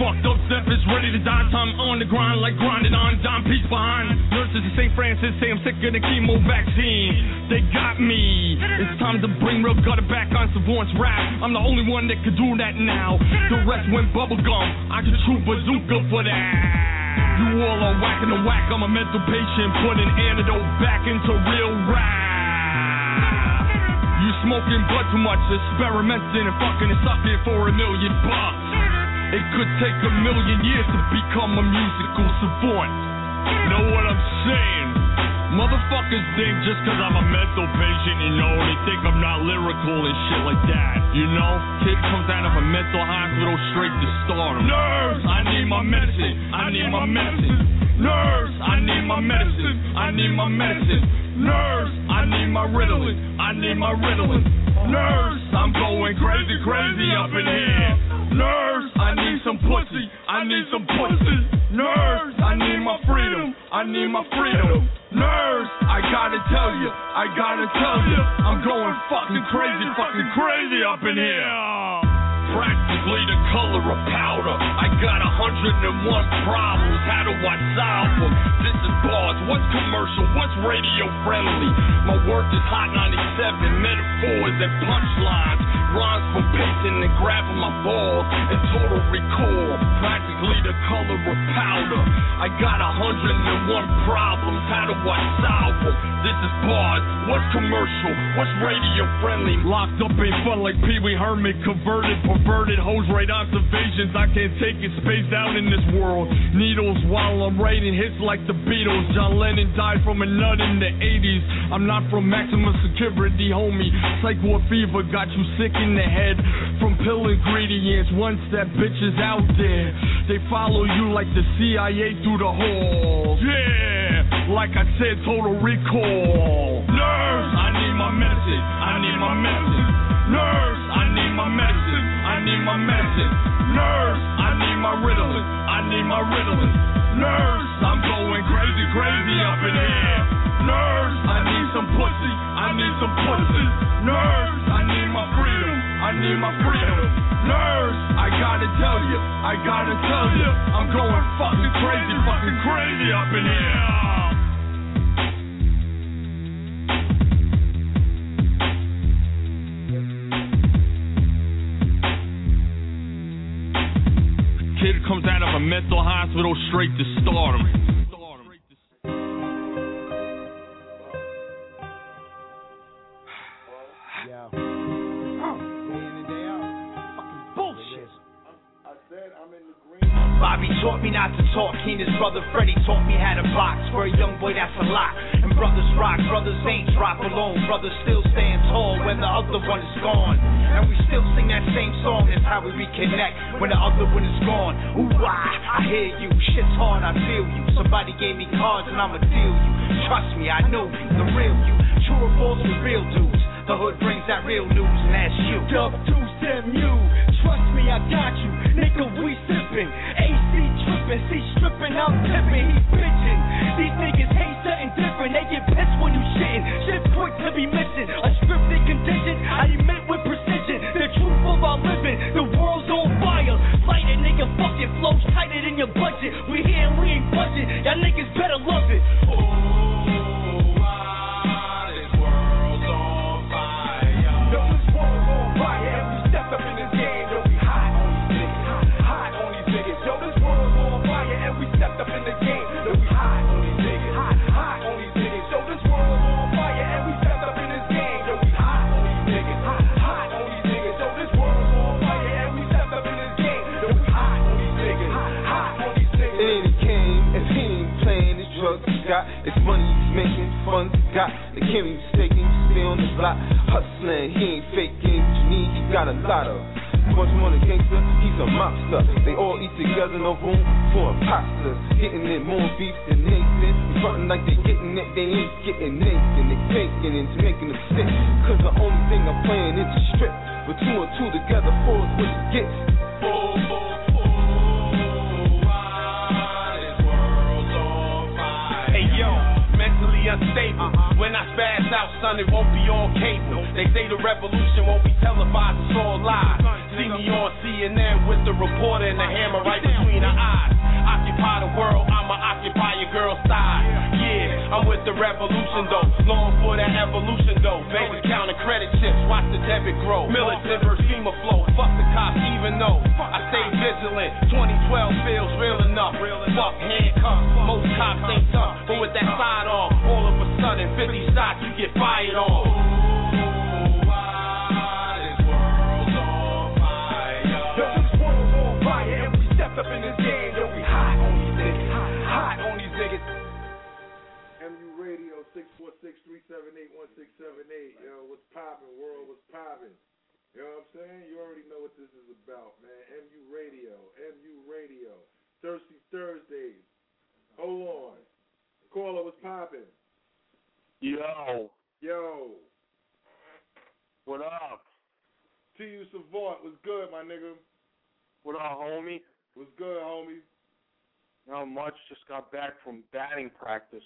Fucked up is ready to die. Time on the grind, like grinding on dime piece behind. Nurses in St. Francis say I'm sick of the chemo vaccine. They got me. It's time to bring real gutter back on Savant's rap. I'm the only one that could do that now. The rest went bubblegum. I can shoot bazooka for that. You all are whacking the whack. I'm a mental patient, putting antidote back into real rap. You smoking blood too much, experimenting and fucking and sucking for a million bucks. It could take a million years to become a musical savant. Know what I'm saying? Motherfuckers think just cause I'm a mental patient, you know, they think I'm not lyrical and shit like that, you know? Kid comes out of a mental hospital straight to stardom. Nurse, I need my medicine, I need my medicine. Nurse, I need my medicine, I need my medicine. Nurse, I need my Ritalin, I need my Ritalin. Nurse, I'm going crazy, crazy up in here. Nurse, I need some pussy, I need some pussy. Nurse, I need my freedom, I need my freedom. Nurse, I gotta tell you, I gotta tell you, I'm going fucking crazy, fucking crazy up in here. practically the color of powder. I got a hundred and one problems. How do I solve them? This is bars. What's commercial? What's radio friendly? My work is hot 97 metaphors and punchlines. Rhymes from pacing and grabbing my balls and total recall. Practically the color of powder. I got a hundred and one problems. How do I solve them? This is bars. What's commercial? What's radio friendly? Locked up ain't fun like Pee Wee Herman. Converted, perverted, hose right observations. I can't take it. Spaced out in this world. Needles while I'm writing hits like the Beatles. John Lennon died from a nut in the 80s. I'm not from maximum security, homie. Psycho fever got you sick in the head from pill ingredients. Once that bitch is out there, they follow you like the CIA through the halls. Yeah, like I said, total recall. Nurse, I need my medicine. I need my medicine. Nurse, I need my medicine. I need my medicine. Nurse, I need my Ritalin. I need my Ritalin. Nurse, I'm going crazy, crazy up in here. Nurse, I need some pussy. I need some pussy. Nurse, I need my freedom. I need my freedom. Nurse, I gotta tell you, I gotta tell you, I'm going fucking crazy, fucking crazy up in here. Kid comes out of a mental hospital straight to stardom. Yo. Day in and day out. Fucking bullshit. I said I'm in the green. Bobby taught me not to talk. Keenan's brother Freddie taught me how to box. For a young boy, that's a lot. And brothers rock, brothers ain't drop alone. Brothers still stand tall when the other one is gone. And we still sing that same song. That's how we reconnect when the other one is gone. Ooh, ah, I hear you. Shit's hard, I feel you. Somebody gave me cards and I'ma deal you. Trust me, I know you, the real you. True or false with real dudes. The hood brings that real news, and that's you. Dub deuce them you. Trust me, I got you. Nigga, we sippin'. AC trippin', see strippin', I'm tippin', he bitchin'. These niggas hate something different. They get pissed when you shittin'. Shit quick to be missing. A scripted condition, I emit with precision. The truth of our living. The world's on fire. Light a nigga fucking flows tighter than your budget. We here and we ain't budget. Y'all niggas better love it. Yo, It's money he's making, funds he got. They can't be mistaken, he stay on the block. Hustling, he ain't faking. What you need, he got a lot of. Bunch of money gangster, he's a mobster. They all eat together, no room for imposters. Getting it more beef than Nathan. Frontin' like they getting it, they ain't getting Nathan. They faking it, making a sick. Cause the only thing I'm playing is a strip. But two and two together, four is what you get. Unstable. When I spaz out, son, it won't be on cable. They say the revolution won't be televised, it's all live. See me on CNN with the reporter and the hammer right between the eyes. Occupy the world, I'ma occupy your girl's thigh. Yeah, I'm with the revolution though. Long for that evolution though. Bank account and credit chips, watch the debit grow. Militant versus FEMA flow. Fuck the cops, even though I stay vigilant. 2012 feels real enough. Fuck handcuffs, most cops ain't tough. But with that side on, all of a sudden 50 shots you get fired on. 646-378-1678. Yo, what's poppin', world? What's poppin'? You know what I'm saying? You already know what this is about, man. MU Radio, MU Radio. Thirsty Thursdays. Hold on. Caller, what's poppin'? Yo, Yo, what up? T.U. Savant, what's good, my nigga? What up, homie? What's good, homie? Not much. Just got back from batting practice.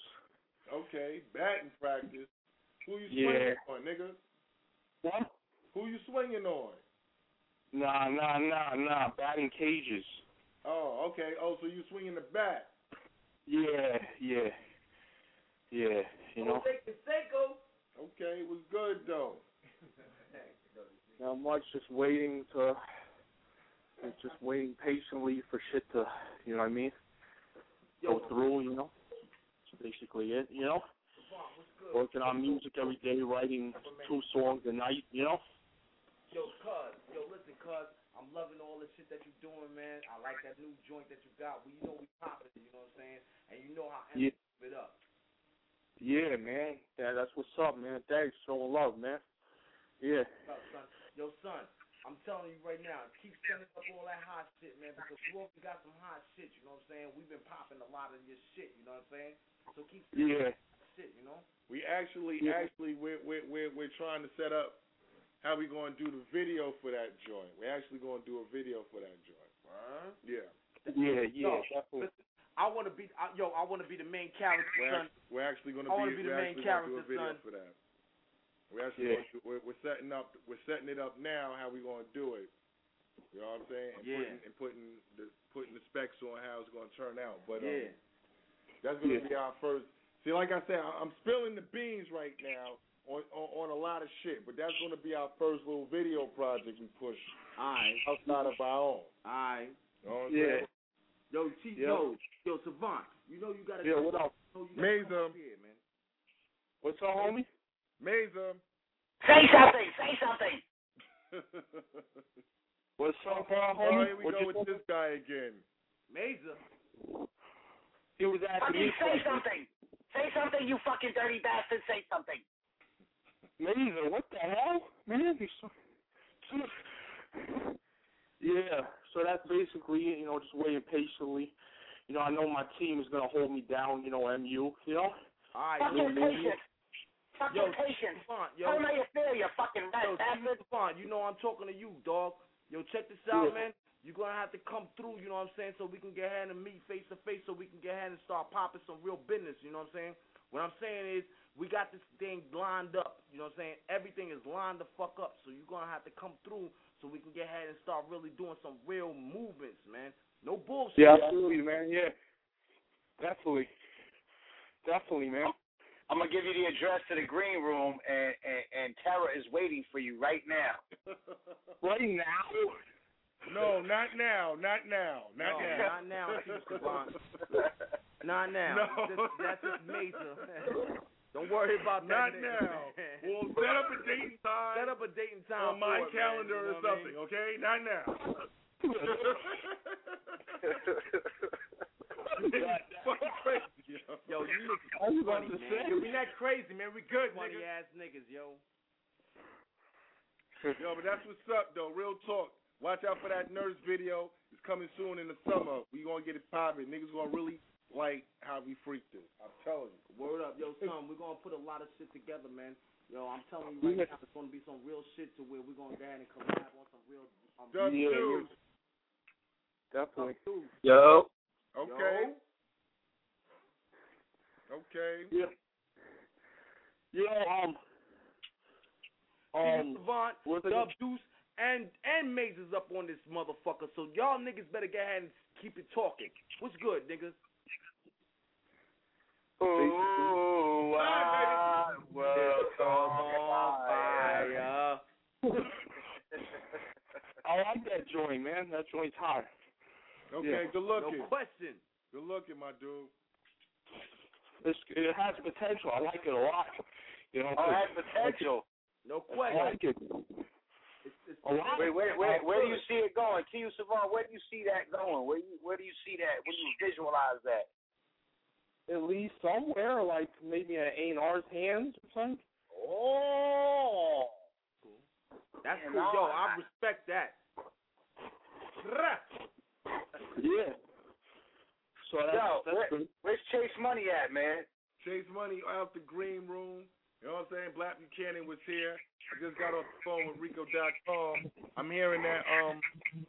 Okay, batting practice. Who you Yeah. swinging on, nigga? What? Who you swinging on? Nah, nah, nah, nah. Batting cages. Oh, okay. Oh, so you swinging the bat? Yeah, yeah, yeah. You know, Okay, it was good though. not much. Just waiting to, just waiting patiently for shit to, you know what I mean, go through. You know, that's basically it. You know, working on music every day, writing two songs a night. You know. Yo, cuz, yo, listen, cuz, I'm loving all the shit that you're doing, man. I like that new joint that you got. Well, you know we popping, it, you know what I'm saying? And you know how Yeah. it up. Yeah, man. Yeah, that's what's up, man. Thanks, showing love, man. Yeah. Up, son. Yo, son, I'm telling you right now, keep sending up all that hot shit, man, because you already got some hot shit, you know what I'm saying? We've been popping a lot of your shit, you know what I'm saying? So keep Yeah. that shit, you know? We actually, Yeah. actually, we're we're we're we're trying to set up how we going to do the video for that joint. We're actually going to do a video for that joint. Yeah. Yeah, yeah, Yo, definitely. listen, I want to be, I, yo, I want to be the main character, We're, son. act- we're actually going to wanna be, be the main actually gonna do a character, video son. for that. We're actually Yeah. going to, we're, we're setting up we're setting it up now how we going to do it. You know what I'm saying? And Yeah. putting and putting the putting the specs on how it's going to turn out. But Yeah. um, that's going to Yeah. be our first. See, like I said, I- I'm spilling the beans right now on, on on a lot of shit, but that's going to be our first little video project we push Alright. outside of our own. Alright. You know what I'm Yeah. saying? Yo, T, Yeah. yo, yo, Savant, you know you got to Yeah, what up? You know you gotta come Mesa. here, man. What's up, homie? Mesa. Say something. Say something. What's up, uh, Oh, homie? here we What go you with this guy again. Mesa. He was asking me Fucking say something. Say something, you fucking dirty bastard. Say something. Amazing. What the hell, man? He's so... Yeah. So that's basically it. You know, just waiting patiently. You know, I know my team is gonna hold me down. You know, MU. You know. Alright, Fucking yo, patience. Fucking Yo, patience. Savant, yo. Tell me you feel, you fucking rat Yo, bastard. Savant, you know I'm talking to you, dog. Yo, check this out, Yeah. man. You're gonna have to come through, you know what I'm saying, so we can get ahead and meet face to face, so we can get ahead and start popping some real business, you know what I'm saying? What I'm saying is, we got this thing lined up, you know what I'm saying? Everything is lined the fuck up, so you're gonna have to come through, so we can get ahead and start really doing some real movements, man. No bullshit. Yeah, absolutely, man. Yeah. Definitely. Definitely, man. I'm gonna give you the address to the green room, and and, and Tara is waiting for you right now. Right now. No, not now, not now, not No, now. not now, Chief Savant. Not now. No. This, that's just major. Don't worry about that. Not that. now. nigga. We'll set up a date and time Set up a date and time on my for it, man, calendar you know or what I something, mean? okay? Not now. Fucking crazy, yo. Yo, you niggas I was about funny, to man. say. Yo, we not crazy, man. We good, funny nigga. ass niggas, yo. Yo, but that's what's up, though. Real talk. Watch out for that nurse video. It's coming soon in the summer. We gonna get it popping. Niggas gonna really like how we freaked it. I'm telling you. Word up, yo, son. We're gonna put a lot of shit together, man. Yo, I'm telling you right now, it's gonna be some real shit to where we're gonna go ahead and collab on some real. Um, Dub Yeah, two. Definitely. Yo. Okay. Okay. Yeah. Yo, um, Um, what's it- Dub Deuce, and and Maze is up on this motherfucker. So y'all niggas better get ahead and keep it talking. What's good, niggas? Ooh, I will fire. I like that joint, man. That joint's hot. Okay, Yeah. good looking. No question. Good looking, my dude. It's, it has potential. I like it a lot. You know, Oh, it has potential. No I question. like it. It's, it's, A lot. Wait, wait, wait. Where do you see it going? T. U. Savant, where do you see that going? Where you where do you see that? Where do you visualize that? At least somewhere, like maybe in A&R's hands or something. Oh. That's Man, cool. Yo, I- I respect that. Yeah. So that's, Yo, that's where, where's Chase Money at, man? Chase Money out the green room. You know what I'm saying? Black Buchanan was here. I just got off the phone with Rico.com. I'm hearing that um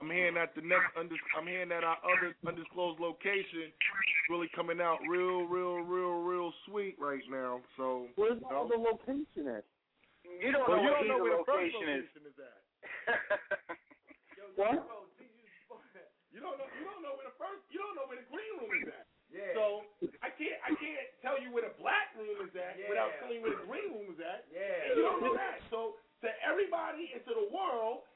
I'm hearing that the next under I'm hearing that our other undisclosed location is really coming out real, real, real, real sweet right now. So Where's you the know? other location at? You don't Well, know you don't know either where the first location is. is at. Yo, What? You don't know. You don't know where the first. You don't know where the green room is at. Yeah. So I can't. I can't tell you where the black room is at Yeah. without telling you where the green room is at. Yeah. And you don't know that. So to everybody into the world,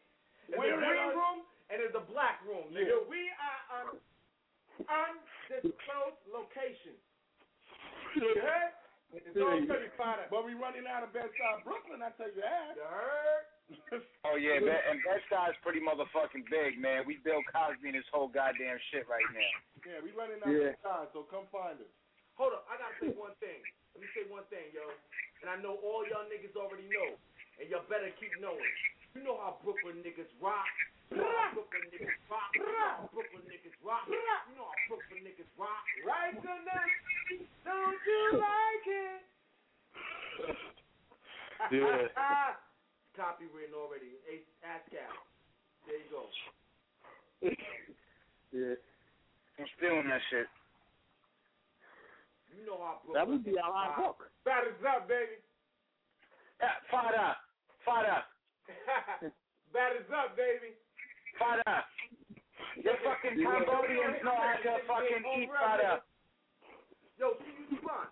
There's where a green room and there's a black room, nigga. We are on undisclosed location. You heard? It's all certified. But we running out of Bed-Stuy, Brooklyn. I tell you that. You heard? Oh yeah, Be- and Bed-Stuy's pretty motherfucking big, man. We Bill Cosby and his whole goddamn shit right now. Yeah, we running out Yeah. of time, so come find us. Hold up, I gotta say one thing. Let me say one thing, yo. And I know all y'all niggas already know. And y'all better keep knowing. You know how Brooklyn niggas rock. You know how Brooklyn niggas rock. You know how Brooklyn niggas rock. You know how Brooklyn niggas rock. Right tonight. Don't you like it? Yeah. Copywritten already. Hey, ask Cal. There you go. Yeah. I'm stealing that shit. You know how Brooklyn That would be a hot book. Batters up, baby. Yeah, Fada, Fada, Batters up, baby. Fada. The fucking Cambodians know how to fucking eat Fada. Yo, see you Devon.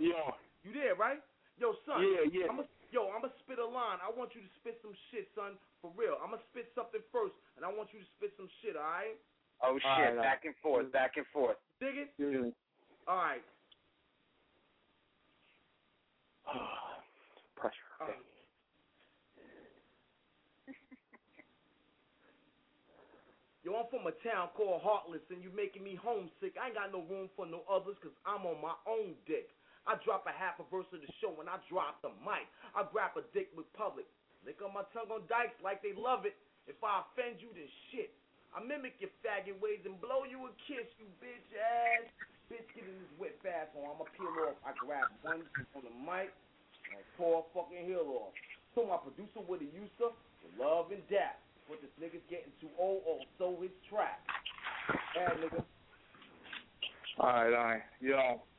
Yo. You there, right? Yo, son. Yeah, yeah. I'm yo, I'm gonna spit a line. I want you to spit some shit, son. For real. I'm gonna spit something first, and I want you to spit some shit. All right? Oh shit, Alright, alright. back and forth, back and forth. Dig it? Yeah. All right. Pressure. Okay. right. Yo, I'm from a town called Heartless, and you making me homesick. I ain't got no room for no others, cause I'm on my own dick. I drop a half a verse of the show when I drop the mic. I grab a dick with public. Lick on my tongue on dikes like they love it. If I offend you, then shit. I mimic your faggot ways and blow you a kiss, you bitch ass. Bitch, get in this wet fast on. I'ma peel off. I grab one on the mic and pour a fucking heel off. So my producer with a user, love and death. But this nigga's getting too old, also his track. Bad nigga. Alright, alright. Yo. Yo.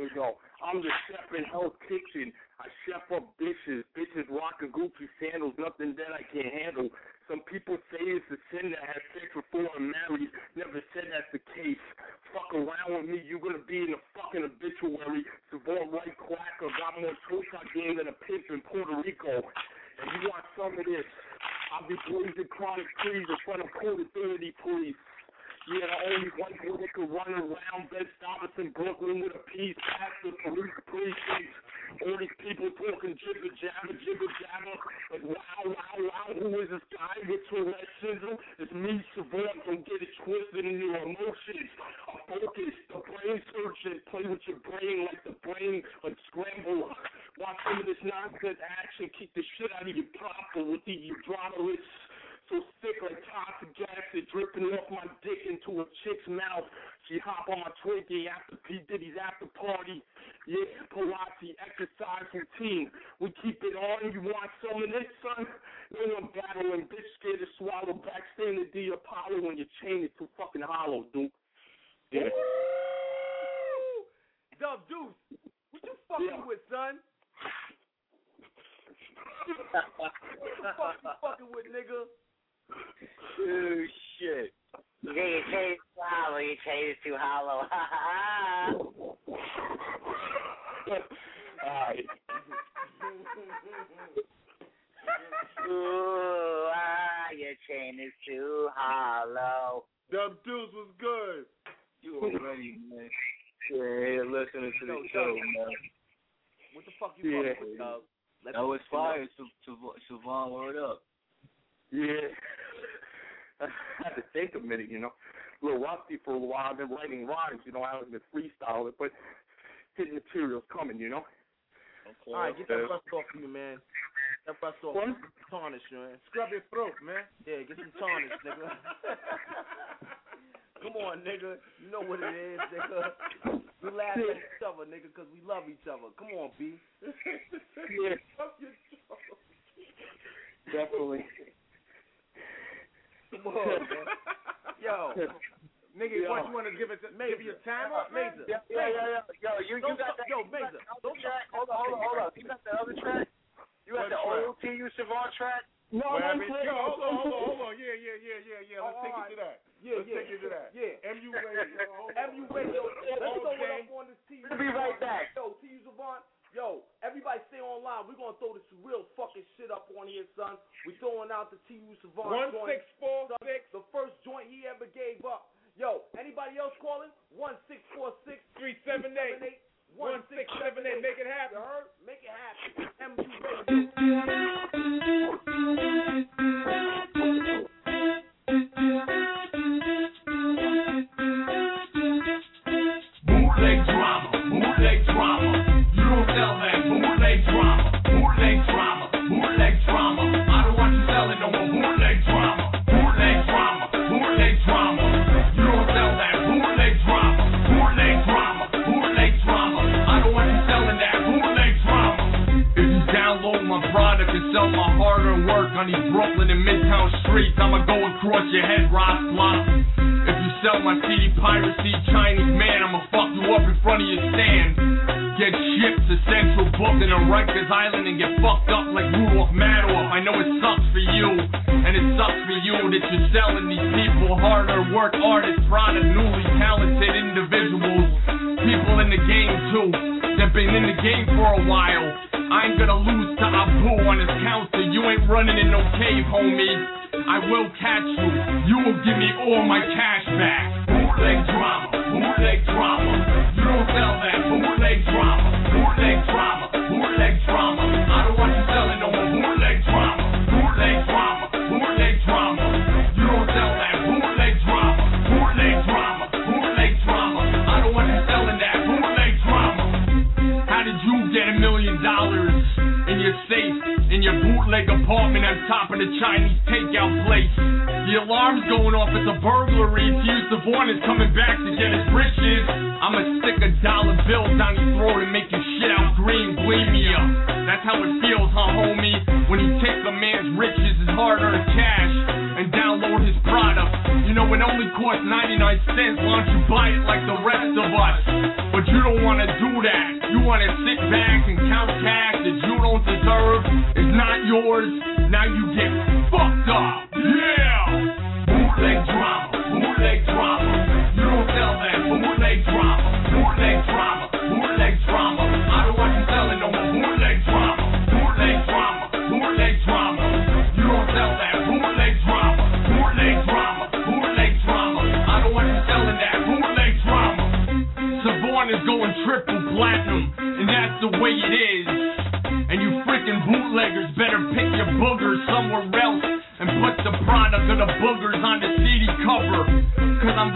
Here go. I'm the chef in Hell's Kitchen. I chef up bitches. Bitches rocking Gucci sandals. Nothing that I can't handle. Some people say it's a sin to have sex before I'm married. Never said that's the case. Fuck around with me, you're gonna be in a fucking obituary. Savant right quacker got more showtime game than a pimp in Puerto Rico. And you want some of this? I'll be blazing chronic trees in front of Code Authority Police. Yeah, the only boy that could run around Bed Stuyvesant, Brooklyn with a peace pastor, police precincts. All these people talking jibber jabber, jibber jabber. Like, wow, wow, wow, who is this guy with Tourette syndrome? It's me, Savant. Don't get it twisted in your emotions. I'm focused, the brain surgeon. Play with your brain like the brain, like scramble. Watch some of this nonsense action. Keep the shit out of your proper with the hydrolysis so sick like toxic acid dripping off my dick into a chick's mouth. She hop on my Twinkie after P. Diddy's after party. Yeah, Pilates exercise routine. We keep it on. You want some of this, son? No one battling, bitch scared to swallow back. Stay in the D Apollo when your chain is too fucking hollow, dude. Yeah. Dub Deuce, what you fucking Yeah. with, son? what the fuck you fucking with, nigga? Oh shit. You get your chain is too hollow, your chain is too hollow. Ha ha Alright. Ooh, ah, your chain is too hollow. Dub Deuce was good. You already, man. Yeah, listening to the Yo, show, Dub. man. What the fuck you Yeah. fucking with, dog? Let That was fire, Sav- Sav- word up. Yeah. I had to take a minute, you know. A little rusty for a while. I've been writing rhymes, you know. I haven't been freestyling, but hidden material's coming, you know. All right, get that rust off you, man. That rust off. What? Tarnish, man. Scrub your throat, man. Yeah, get some tarnish, nigga. Come on, nigga. You know what it is, nigga. We laugh at each other, nigga, because we love each other. Come on, B. Yeah. Definitely. Come on, man. Yo. Nigga, Yo. what you want to give it to Maybe your time up? Major. Yeah, yeah, yeah, yeah. Yo, you, you got that. Yo, you Major. Don't track. Hold on, hold on, hold on. You got the other track? You got What the track? old T.U. Savant track? No, What I'm saying- Yo, hold on, hold on, hold on. Yeah, yeah, yeah, yeah, yeah. Let's Oh, take alright. it to that. Yeah, Let's yeah. take it to that. Yeah. MU Radio. MU Radio. Let's throw it Okay. up on this T. We'll be right back. Yo, T. Savant. Yo, everybody stay online. We're gonna throw this real fucking shit up on here, son. We throwing out the T. Savant One joint. six four Son, The first joint he ever gave up. Yo, anybody else calling? One six four six three seven eight. One six seven eight. Make it happen. You heard? Make it happen. MU Bootleg drama, bootleg drama. Bootleg drama, bootleg drama, bootleg drama. I don't you selling no more bootleg drama, bootleg drama, bootleg drama. You don't sell that. Bootleg drama, bootleg drama, bootleg drama. I don't want you selling that bootleg drama. If you download my product and sell my hard-earned work on these Brooklyn and Midtown streets, I'ma go across your head, Ross Block. If you sell my CD piracy, Chinese man, I'ma fuck you up in front of your stand. Get shipped to Central Booking or Rikers Island and get fucked up like Rudolph Madoff. I know it sucks for you, and it sucks for you that you're selling these people harder work artists, product, newly talented individuals, people in the game too, that been in the game for a while. I ain't gonna lose to Abu on his counter. You ain't running in no cave, homie. I will catch you. You will give me all my cash back. Bootleg drama, bootleg drama. Don't that. Bootleg drama, bootleg drama, bootleg drama. I don't want you bootleg drama, bootleg drama, bootleg drama. You don't that. Bootleg drama, bootleg drama, bootleg drama. I don't want you that. Bootleg drama. How did you get a million dollars in your safe in your bootleg apartment on top of the Chinese takeout place? The alarm's going off. It's a burglary. T. Savant is coming back to get his riches. I'ma stick a dollar bill down your throat and make you shit out green bulimia. That's how it feels, huh, homie? When you take a man's riches, his hard-earned cash, and download his product. You know it only costs 99 cents. Why don't you buy it like the rest of us? But you don't wanna do that. You wanna sit back and count cash that you don't deserve. It's not yours. Now you get fucked up. Yeah. Bootleg drama, bootleg drama. You don't sell that. Bootleg drama, platinum, and that's the way it is. And you freaking bootleggers better pick your boogers somewhere else and put the product of the boogers on the CD cover.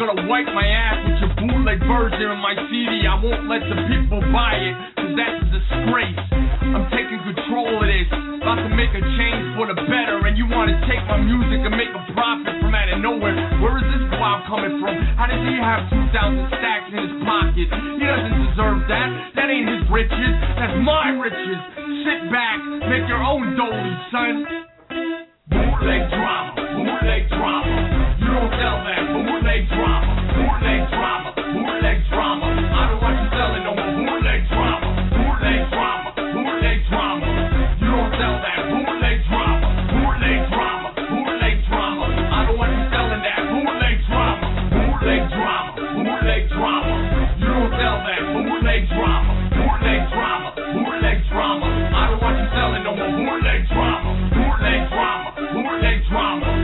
Gonna wipe my ass with your bootleg version of my CD. I won't let the people buy it, cause that's a disgrace. I'm taking control of this, about to make a change for the better. And you wanna take my music and make a profit from out of nowhere. Where is this guap coming from? How does he have 2,000 stacks in his pocket? He doesn't deserve that. That ain't his riches, that's my riches. Sit back, make your own dolly, son. Bootleg drama, bootleg drama. Don't that. Drama, drama, drama. I don't want you selling no drama, drama, drama. You don't sell that. Drama, drama, drama. I don't want you selling that. Drama, drama, drama. You don't that. Drama, drama, drama. I don't want you selling no bootleg drama, bootleg drama, bootleg drama.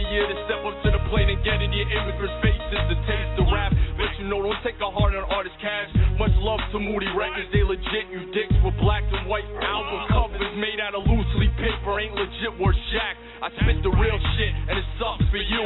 the year to step up to the plate and get in your immigrants' faces. to taste the rap, but you know, don't take a hard on artist cash. Much love to Moody Records, they legit, you dicks with black and white album covers made out of loosely paper. Ain't legit worth jack. I spit the real shit, and it sucks for you.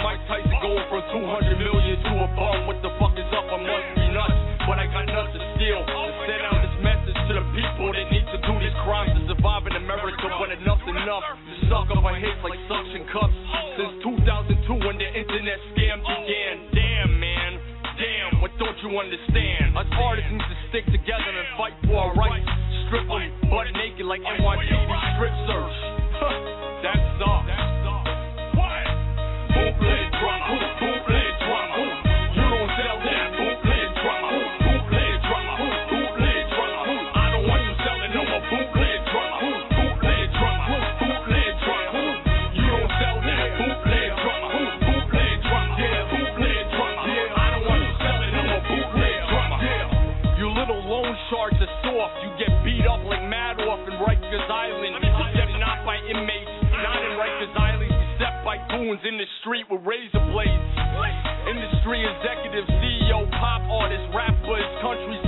Mike Tyson going from 200 million to a bomb. What the fuck is up? I must be nuts. But I got nothing to steal. To send out this message to the people that need to do these crimes to survive in America But enough's enough. To suck up my hits like suction cups. Since 2002 when the internet scam began. Damn, man. Damn, what don't you understand? Us artists need to stick together and fight for our rights. Strip them butt naked like NYPD strip search. razor blades. Industry executives, CEO, pop artist, rapper, country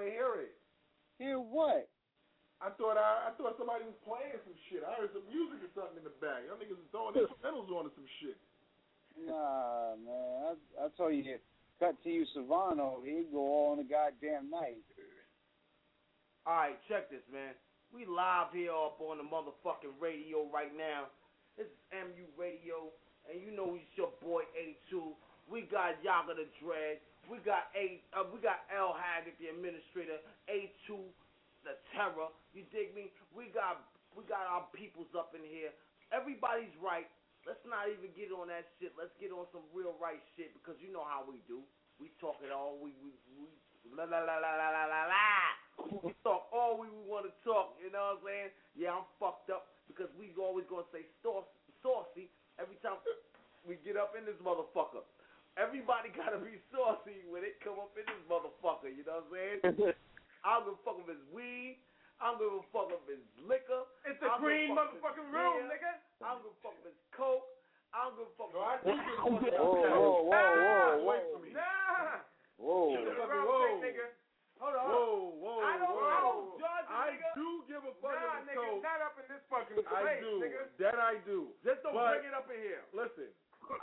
How are we gonna hear it? Hear what? I thought I, I thought somebody was playing some shit. I heard some music or something in the back. Y'all niggas was throwing instrumentals on to some shit. Nah, man. I I told you, cut to you, Savano. He'd go all in the goddamn night. All right, check this, man. We live here up on the motherfucking radio right now. This is MU Radio, and you know it's your boy A2. We got Yaga the Dread. We got A. Uh, we got L Haggood, the administrator. A2, the terror. You dig me? We got we got our peoples up in here. Everybody's right. Let's not even get on that shit. Let's get on some real right shit because you know how we do. We talk it all. We we we la la la la la la la la. We talk all we want to talk. You know what I'm saying? Yeah, I'm fucked up because we always gonna say sauce, saucy every time we get up in this motherfucker. Everybody gotta be saucy when it come up in this motherfucker. You know what I'm saying? I don't give a fuck if it's weed. I don't give a fuck if it's liquor. It's the I a green fuck if it's motherfucking room, beer. nigga. I don't give a fuck if it's coke. I don't give a fuck. No, I if do it's give a fuck fucking about Whoa, that. whoa, whoa, Nah, whoa, wait whoa. for me. Nah. Whoa. Shut the fuck up, Whoa. nigga. Hold on. Whoa, whoa, I don't, whoa. I don't judge a I nigga. do give a fuck Nah, if it's nigga, cold. not up in this fucking I place, do. nigga. That I do. Just don't But- bring it up in here. Listen,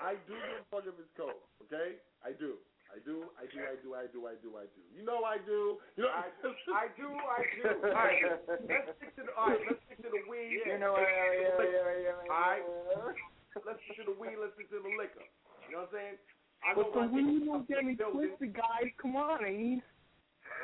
I do give a fuck if it's cold. Okay, I do. I do. I do. I do. I do. I do. I do. You know I do. You know I, I do, I do. All right, let's stick to the. All right, let's stick to the weed. You know, yeah, yeah, yeah, yeah, yeah. All right, let's stick to the weed. Let's stick to the liquor. You know what I'm saying? I But the my weed niggas don't get me twisted, guys. Come on, I mean.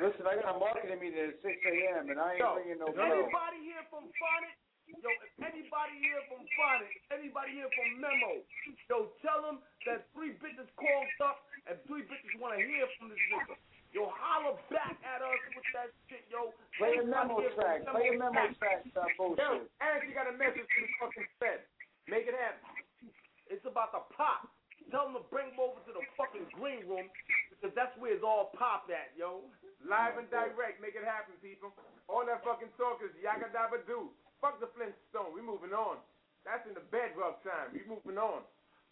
Listen, I got a marketing meeting at 6 a.m. and I ain't Yo, bringing no if bill. anybody here from Phonic, yo, if anybody here from Phonic, anybody here from Memo, yo, tell them that three bitches called up and three bitches want to hear from this nigga. Yo, holler back at us with that shit, yo. Play a memo track. Play a memo track. Stop Yo, bullshit. and she got a message to the fucking Fed. Make it happen. It's about the pop. Tell them to bring them over to the fucking green room because that's where it's all pop at, yo. Live and direct. Make it happen, people. All that fucking talk is yaga dabba do. Fuck the Flintstone. We moving on. That's in the bedrock time. We moving on.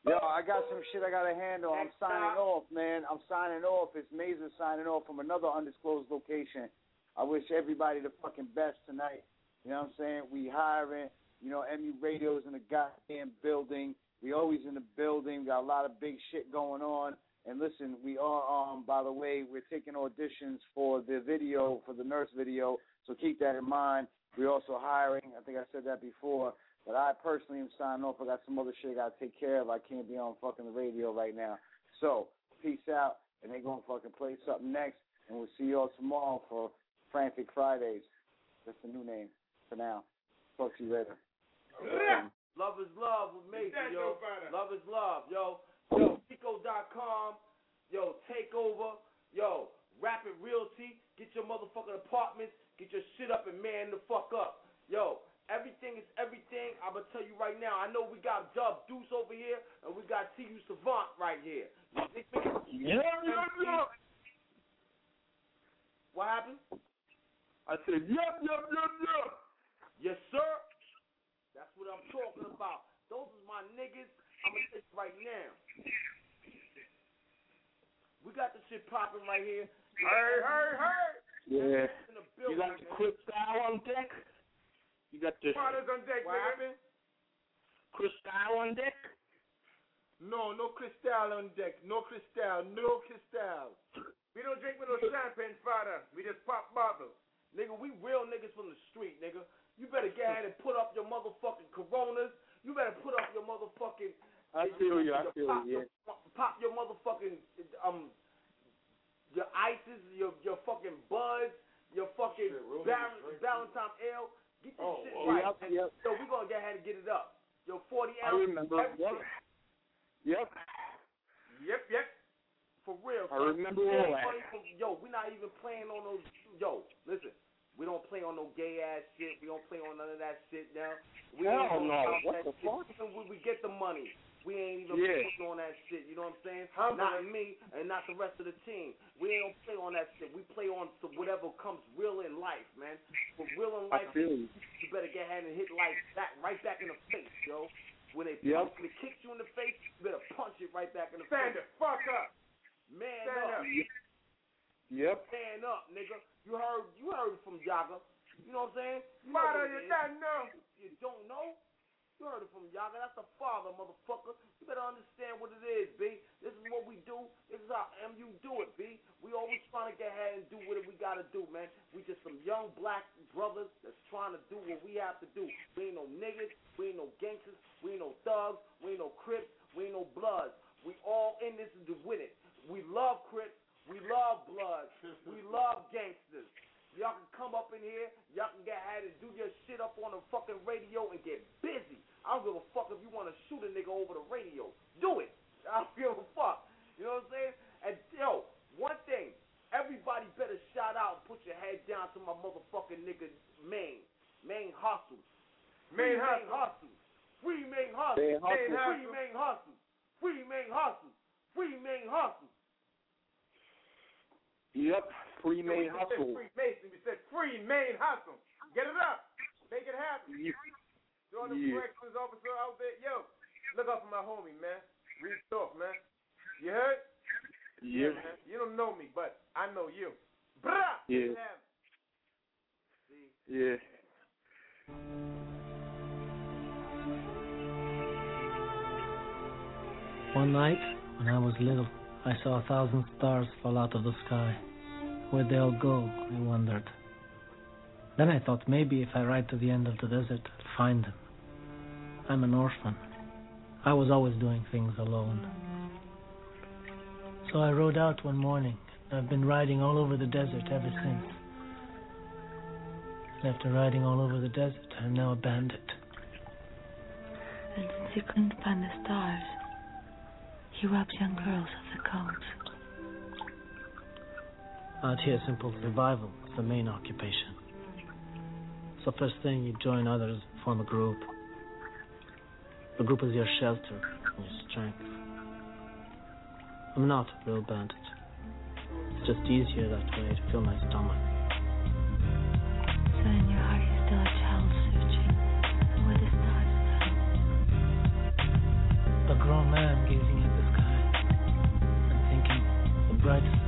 Yo, I got some shit I got to handle. I'm signing off, man. I'm signing off. It's Mason signing off from another undisclosed location. I wish everybody the fucking best tonight. You know what I'm saying? We hiring. You know, MU Radio's in the goddamn building. We always in the building. Got a lot of big shit going on. And listen, we are um by the way, we're taking auditions for the video, for the nurse video. So keep that in mind. We're also hiring. I think I said that before. But I personally am signing off. I got some other shit I gotta take care of. I can't be on fucking the radio right now. So peace out, and they gonna fucking play something next, and we'll see y'all tomorrow for Frantic Fridays. That's the new name for now. Talk to you later. Love is love with Mason, yo. Love is love, yo. Yo, Pico.com, yo, Takeover, yo, Rapid Realty, get your motherfucking apartments, get your shit up and man the fuck up. Yo, everything is everything. I'm gonna tell you right now, I know we got Dub Deuce over here, and we got TU Savant right here. You dig me? Yeah, yeah, yeah. What happened? I said, yep, yep, yep, yep. Yes, sir. That's what I'm talking about. Those is my niggas. I'm gonna tell you right now. We got the shit popping right here. Hey, hey, hey. Yeah. In You got the man. Cristal on deck? You got the Fathers on deck, What baby. Cristal on deck? No, no Cristal on deck. No Cristal. No Cristal. We don't drink with no champagne, father. We just pop bottles. Nigga, we real niggas from the street, nigga. You better get ahead and put up your motherfucking Coronas. You better put up your motherfucking. I feel you. I feel pop, you. Yeah. Pop your motherfucking um. Your ices, your your fucking buds, your fucking real Val- niggas drink. Valentine Ale. Get this Oh, shit oh, right. yep, yep. So we're gonna get ahead and get it up. Yo, forty I remember. Yep. Yep. Yep, yep. For real. I son. remember all that. playing Yo, we're not even playing on those. Yo, listen. We don't play on no gay ass shit. We don't play on none of that shit now. We Hell ain't no. about What that the shit. fuck? Even when we get the money, we ain't even Yeah. putting on that shit. You know what I'm saying? Humble. Not me and not the rest of the team. We ain't gonna play on that shit. We play on to whatever comes real in life, man. For real in life, you. you better get ahead and hit life back right back in the face, yo. When they Yep. punch, when they kick you in the face, you better punch it right back in the Stand face. the fuck up. Man Stand up. up. Yep. Stand up, nigga. You heard you heard from Yaga. You know what I'm saying? You know what it you don't know. You don't know? You heard it from Yaga. That's the father, motherfucker. You better understand what it is, B. This is what we do. This is how MU do it, B. We always trying to get ahead and do what we gotta do, man. We just some young black brothers that's trying to do what we have to do. We ain't no niggas. We ain't no gangsters. We ain't no thugs. We ain't no crips. We ain't no bloods. We all in this to win it. We love crips. We love bloods. We love gangsters. Y'all can come up in here. Y'all can get ahead and do your shit up on the fucking radio and get busy. I don't give a fuck if you want to shoot a nigga over the radio. Do it. I don't give a fuck. You know what I'm saying? And yo, one thing. Everybody better shout out and put your head down to my motherfucking nigga Main. Main Hustle. Free Maine Hustle. Hustle. Free Maine Hustle. Maine Hustle. Free Maine Hustle. Free Maine Hustle. Free Maine Hustle. Yep. Free We main said hustle. Free Mason. We said free main hustle. Get it up. Make it happen. Yeah. To all the Yeah. corrections officer out there, yo, look out for my homie, man. Real talk, man. You heard? Yeah. man. You don't know me, but I know you. Brah! Yeah. Make. Yeah. One night, when I was little, I saw a thousand stars fall out of the sky. Where'd they all go? I wondered. Then I thought maybe if I ride to the end of the desert, I'd find them. I'm an orphan. I was always doing things alone. So I rode out one morning. I've been riding all over the desert ever since. And after riding all over the desert, I'm now a bandit. And since he couldn't find the stars, he robs young girls of the combs. Out here, simple survival is the main occupation. So first thing, you join others, form a group. The group is your shelter and your strength. I'm not a real bandit. It's just easier that way to fill my stomach. So in your heart, you're still a child searching where the stars A grown man gazing at the sky and thinking the brightest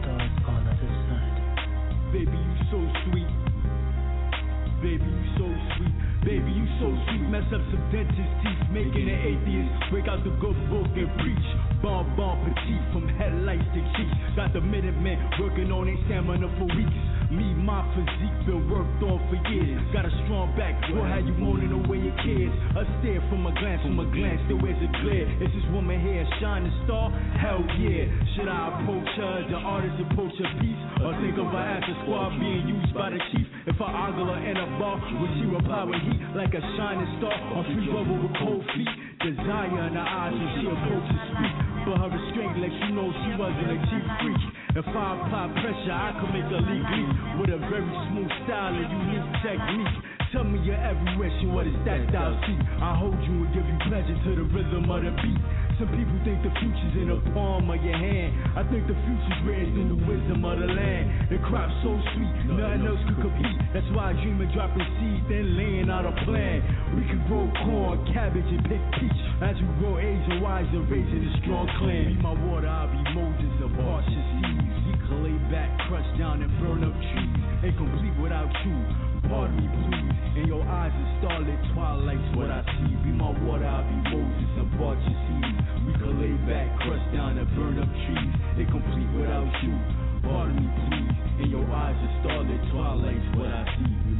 so sweet. Baby, you so sweet. Baby, you so sweet. Mess up some dentist teeth, making an atheist. Break out the good book and preach. Bon bon petite from headlights to cheeks. Got the Minutemen working on their stamina for weeks. Me, my physique been worked on for years. Got a strong back, will how you moaning away your kids. A stare from a glance, from a glance, still is it clear? Is this woman here a shining star? Hell yeah. Should I approach her the artist approach a piece? Or think of her as a squad being used by the chief? If I ogle her in a bar, would she reply with heat like a shining star? Or free rubber with cold feet? Desire in her eyes when she approaches sweet. But her restraint lets you know she wasn't a cheap freak. If I apply pressure, I could make a leak leak with a very smooth style and unique technique. Tell me your every wish and what is that thou see? I hold you and give you pleasure to the rhythm of the beat. Some people think the future's in the palm of your hand. I think the future's written in the wisdom of the land. The crop's so sweet, nothing else could compete. That's why I dream of dropping seeds, then laying out a plan. We can grow corn, cabbage, and pick peach. As we grow age and wise and raising a strong clan. Be my water, I'll be Moses of harsher seas. Back, crush down, and burn up trees. Incomplete without you. Pardon me, please. In your eyes, a starlit twilight's what I see. Be my water, I'll be Moses of harsher seas. We can lay back, crush down, and burn up trees. Incomplete without you. Pardon me, please. In your eyes, a starlit twilight's what I see.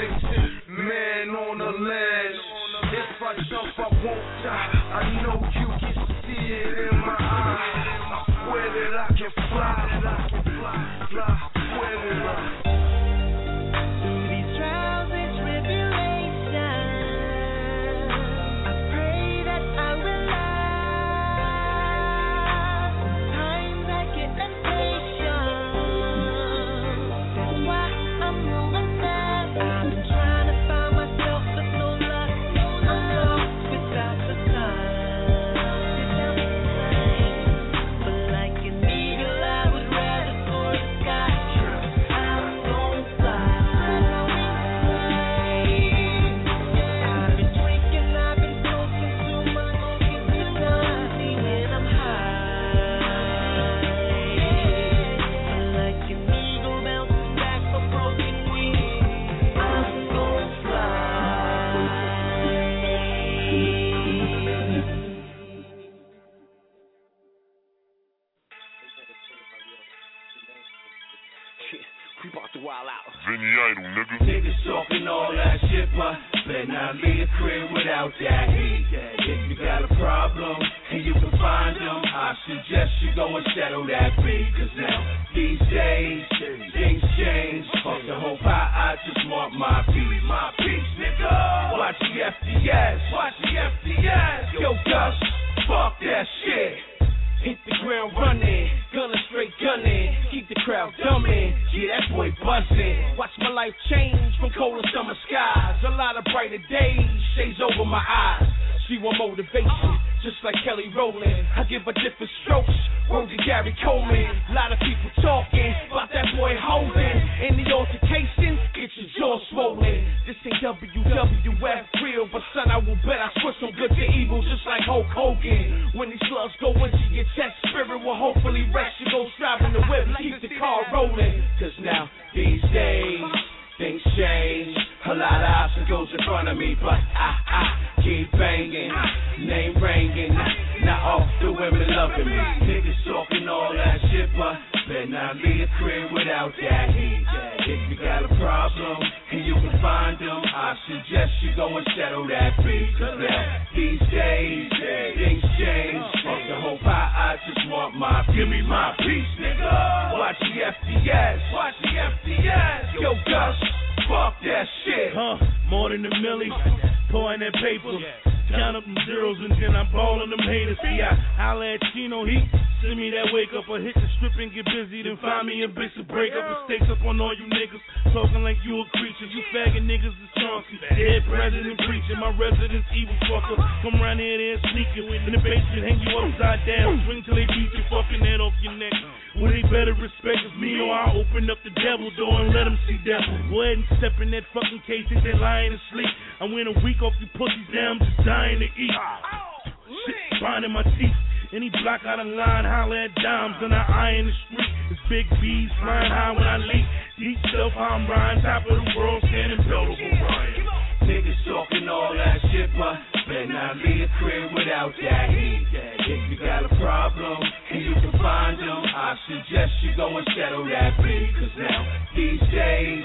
Sam Worthington, all that shit, but better not leave the crib without that heat. If you got a problem and you can find them, I suggest you go and settle that beat. Cause now, these days, things change. Fuck the whole pot, I just want my piece. My piece, nigga. Watch the FDS. Watch the FDS. Yo, Gus, fuck that shit. Hit the ground running, gunner straight gunning, keep the crowd dumbing. Yeah, that boy buzzing. Watch life change from colder summer skies. A lot of brighter days, shades over my eyes. She want motivation, just like Kelly Rowland. I give her different strokes. Word to Gary Coleman. A lot of people talking about that boy holding. In the altercation, get your jaw swollen. This ain't WWF real, but son, I will bet I switch from good to evil, just like Hulk Hogan. When these slugs go into your chest, spirit will hopefully rest. You go driving the whip, keep the car rolling. Cause now, these days, change. A lot of obstacles in front of me, but I, I keep banging. Name ringing, not off the women loving me. Niggas talking all that shit, but better not leave the crib without that heat. If you got a problem and you can find them, I suggest you go and settle that beat. Cause now, these days, things change. Fuck the whole pot, I just want my Give me my piece, nigga. Watch the FDS. Watch the FDS. Yo, Gus, fuck that shit. Huh, more than a milli, pouring that paper. Count up them zeros and then I'm balling them haters. See, I holla at Chino, he send me that wake up. or hit the strip and get busy, then find me a bitch to break up. And stakes up on all you niggas. Talking like you a creature. You faggot niggas is Chauncey. Dead president preaching. My residence evil fucker. Come round here and sneaking. In the basement, hang you upside down. Swing till they beat your fucking head off your neck. Well, they better respect. Me or I open up the devil door and let them see devil. Go ahead and step in that fucking case if they lying asleep. I went a week off you pussies down, I'm just dying to eat. Shit, grinding my teeth. Any block out of line, holler at dimes, and I eye in the street. It's big bees flying high when I leap. Deep self, I'm Ryan, top of the world, standing belt over Ryan. Niggas talking all that shit, but better not leave the crib without that heat. If you got a problem and you can find them, I suggest you go and settle that beat. Cause now, these days,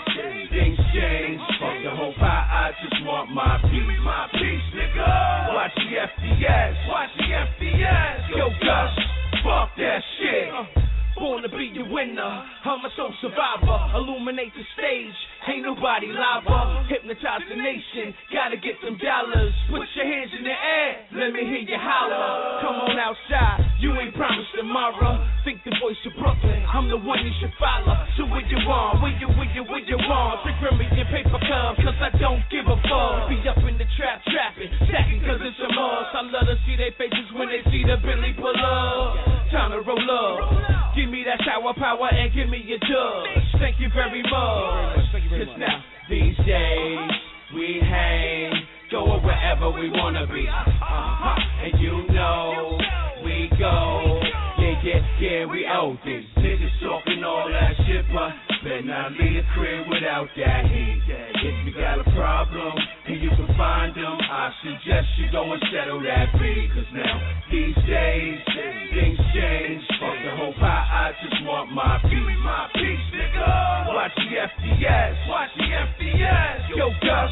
things change. Fuck the whole pie, I just want my peace. My piece, nigga. Watch the FDS. Watch the FDS. Yo, Gus, fuck that shit. Born to be a winner, I'm a soul survivor. Illuminate the stage, ain't nobody lava. Hypnotize the nation, gotta get them dollars. Put your hands in the air, let me hear you holler. Come on outside, you ain't promised tomorrow. Think the voice of Brooklyn, I'm the one you should follow. So where you on, where you, where you, where you on? Big me and paper cup, cause I don't give a fuck. Be up in the trap, trapping, stacking cause it's a must. I love to see their faces when they see the Billy pull up. Time to roll up. Give me that shower power and give me your dubs. Thank you very much. Cause now, these days, we hang, go wherever we wanna be. Uh-huh. And you know, we go. Yeah, yeah, we owe this. Niggas talking all that shit, but better not leave the crib without that heat. If you got a problem and you can find them, I suggest you go and settle that beat. Cause now, these days, things change. Fuck the whole pie, I just want my peace. My peace, nigga. Watch the FDS. Watch the FDS. Yo, Gus,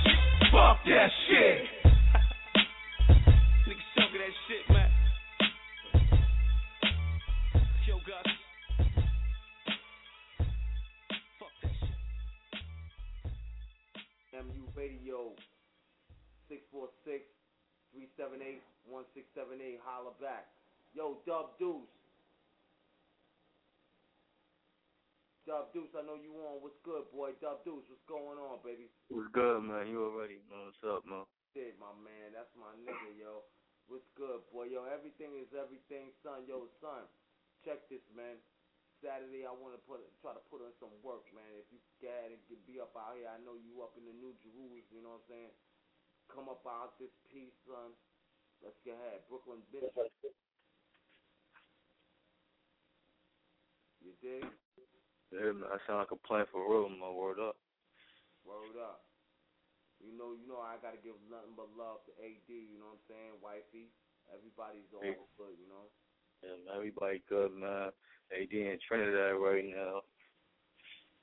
fuck that shit. Radio 646 378 1678. Holla back. Yo, Dub Deuce. Dub Deuce, I know you on. What's good, boy? Dub Deuce, what's going on, baby? What's good, man? You already know what's up, man. Shit, my man. That's my nigga, yo. What's good, boy? Yo, everything is everything, son. Yo, son, check this, man. Saturday, I want to put try to put in some work, man. If you can and get, be up out here, I know you up in the New Jerusalem, you know what I'm saying? Come up out this piece, son. Let's get ahead. Brooklyn bitch. You dig? Yeah, man, I sound like a plan for real, man. Word up. Word up. You know, you know, I gotta give nothing but love to AD. You know what I'm saying, wifey. Everybody's all good, you know. Yeah, man, everybody good, man. AD in Trinidad right now.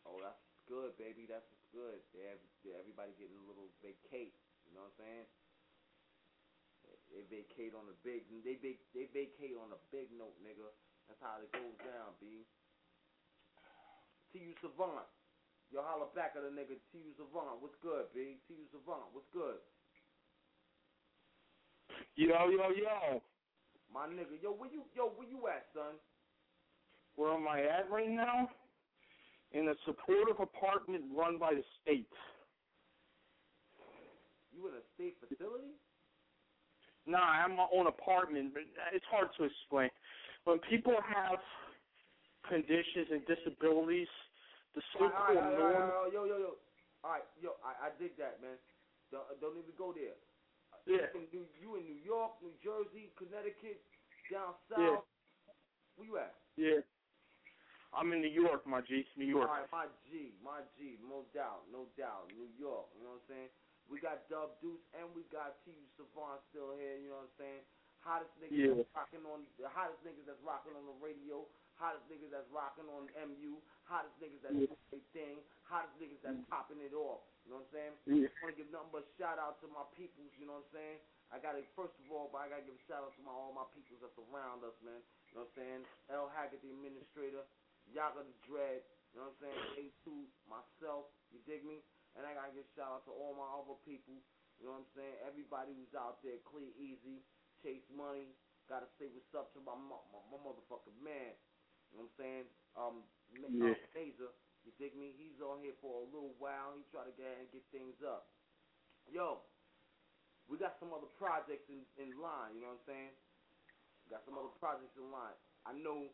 Oh, that's good, baby. That's good. They have, they, everybody getting a little vacate. You know what I'm saying? They, they vacate on a big. They vac, they vacate on a big note, nigga. That's how it goes down, b. T.U. Savant. Yo, holla back at the nigga. T.U. Savant. What's good, b? T.U. Savant. What's good? Yo, yo, yo. My nigga. Yo, where you? Yo, where you at, son? Where am I at right now? In a supportive apartment run by the state. You in a state facility? Nah, I have my own apartment, but it's hard to explain. When people have conditions and disabilities, the so-called all right, all right, norm. all right, yo, yo, yo. All right, yo, I, I dig that, man. Don't, don't even go there. Yeah. In New, you in New York, New Jersey, Connecticut, down south. Yeah. Where you at? Yeah. I'm in New York, my G. New York. All right, my G, my G, no doubt, no doubt. New York, you know what I'm saying? We got Dub Deuce and we got T. Savant still here, you know what I'm saying? Hottest niggas Yeah. that's rocking on the hottest niggas that's rocking on the radio, hottest niggas that's rocking on MU, hottest niggas that's Yeah. doing thing, hottest niggas that's popping it off. You know what I'm saying? Yeah. I want to give nothing but shout out to my peoples, you know what I'm saying? I gotta first of all, but I gotta give a shout out to my all my peoples that's around us, man. You know what I'm saying? L Haggood, the administrator, Yaga the Dread, you know what I'm saying? A2, myself, you dig me? And I gotta give a shout out to all my other people, you know what I'm saying? Everybody who's out there, clear easy, chase money, gotta say what's up to my my, my motherfucking man. You know what I'm saying? Um, Yeah. uh, Mazer, you dig me? He's on here for a little while. He try to get and get things up. Yo, we got some other projects in, in line, you know what I'm saying? Got some other projects in line. I know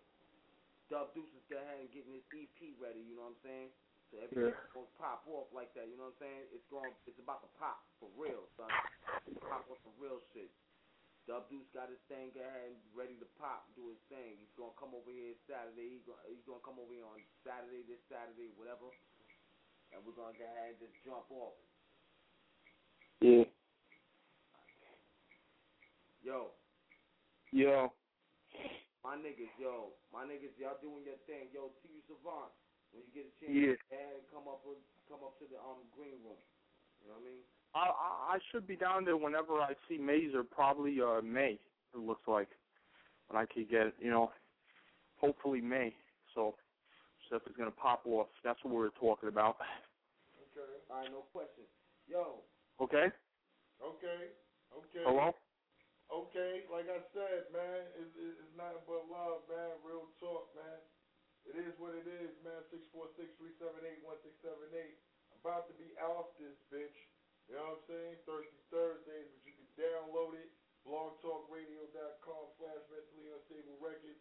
Dub Deuce is going ahead and getting his EP ready, you know what I'm saying? So everything's Yeah. gonna pop off like that, you know what I'm saying? It's going it's about to pop for real, son. Pop off some real shit. Dub Deuce got his thing go ahead and ready to pop, do his thing. He's gonna come over here Saturday. He's gonna, he's gonna come over here on Saturday, this Saturday, whatever. And we're gonna go ahead and just jump off. Yeah. Yo, Yo. My niggas, yo, my niggas, y'all doing your thing. Yo, T. U. Savant, when you get a chance, Yeah. and come up with, come up to the um green room. You know what I mean? I, I I should be down there whenever I see Mazer, probably uh May. It looks like when I could get you know, hopefully May. So stuff is gonna pop off. That's what we were talking about. Okay. All right, no question. Yo, Okay. Okay. Okay. Hello. Okay, like I said, man, it's, it's nothing but love, man. Real talk, man. It is what it is, man. Six four six three seven eight one six seven eight. About to be off this bitch. You know what I'm saying? Thirsty Thursdays, but you can download it. blogtalkradio.com slash mentally unstable records.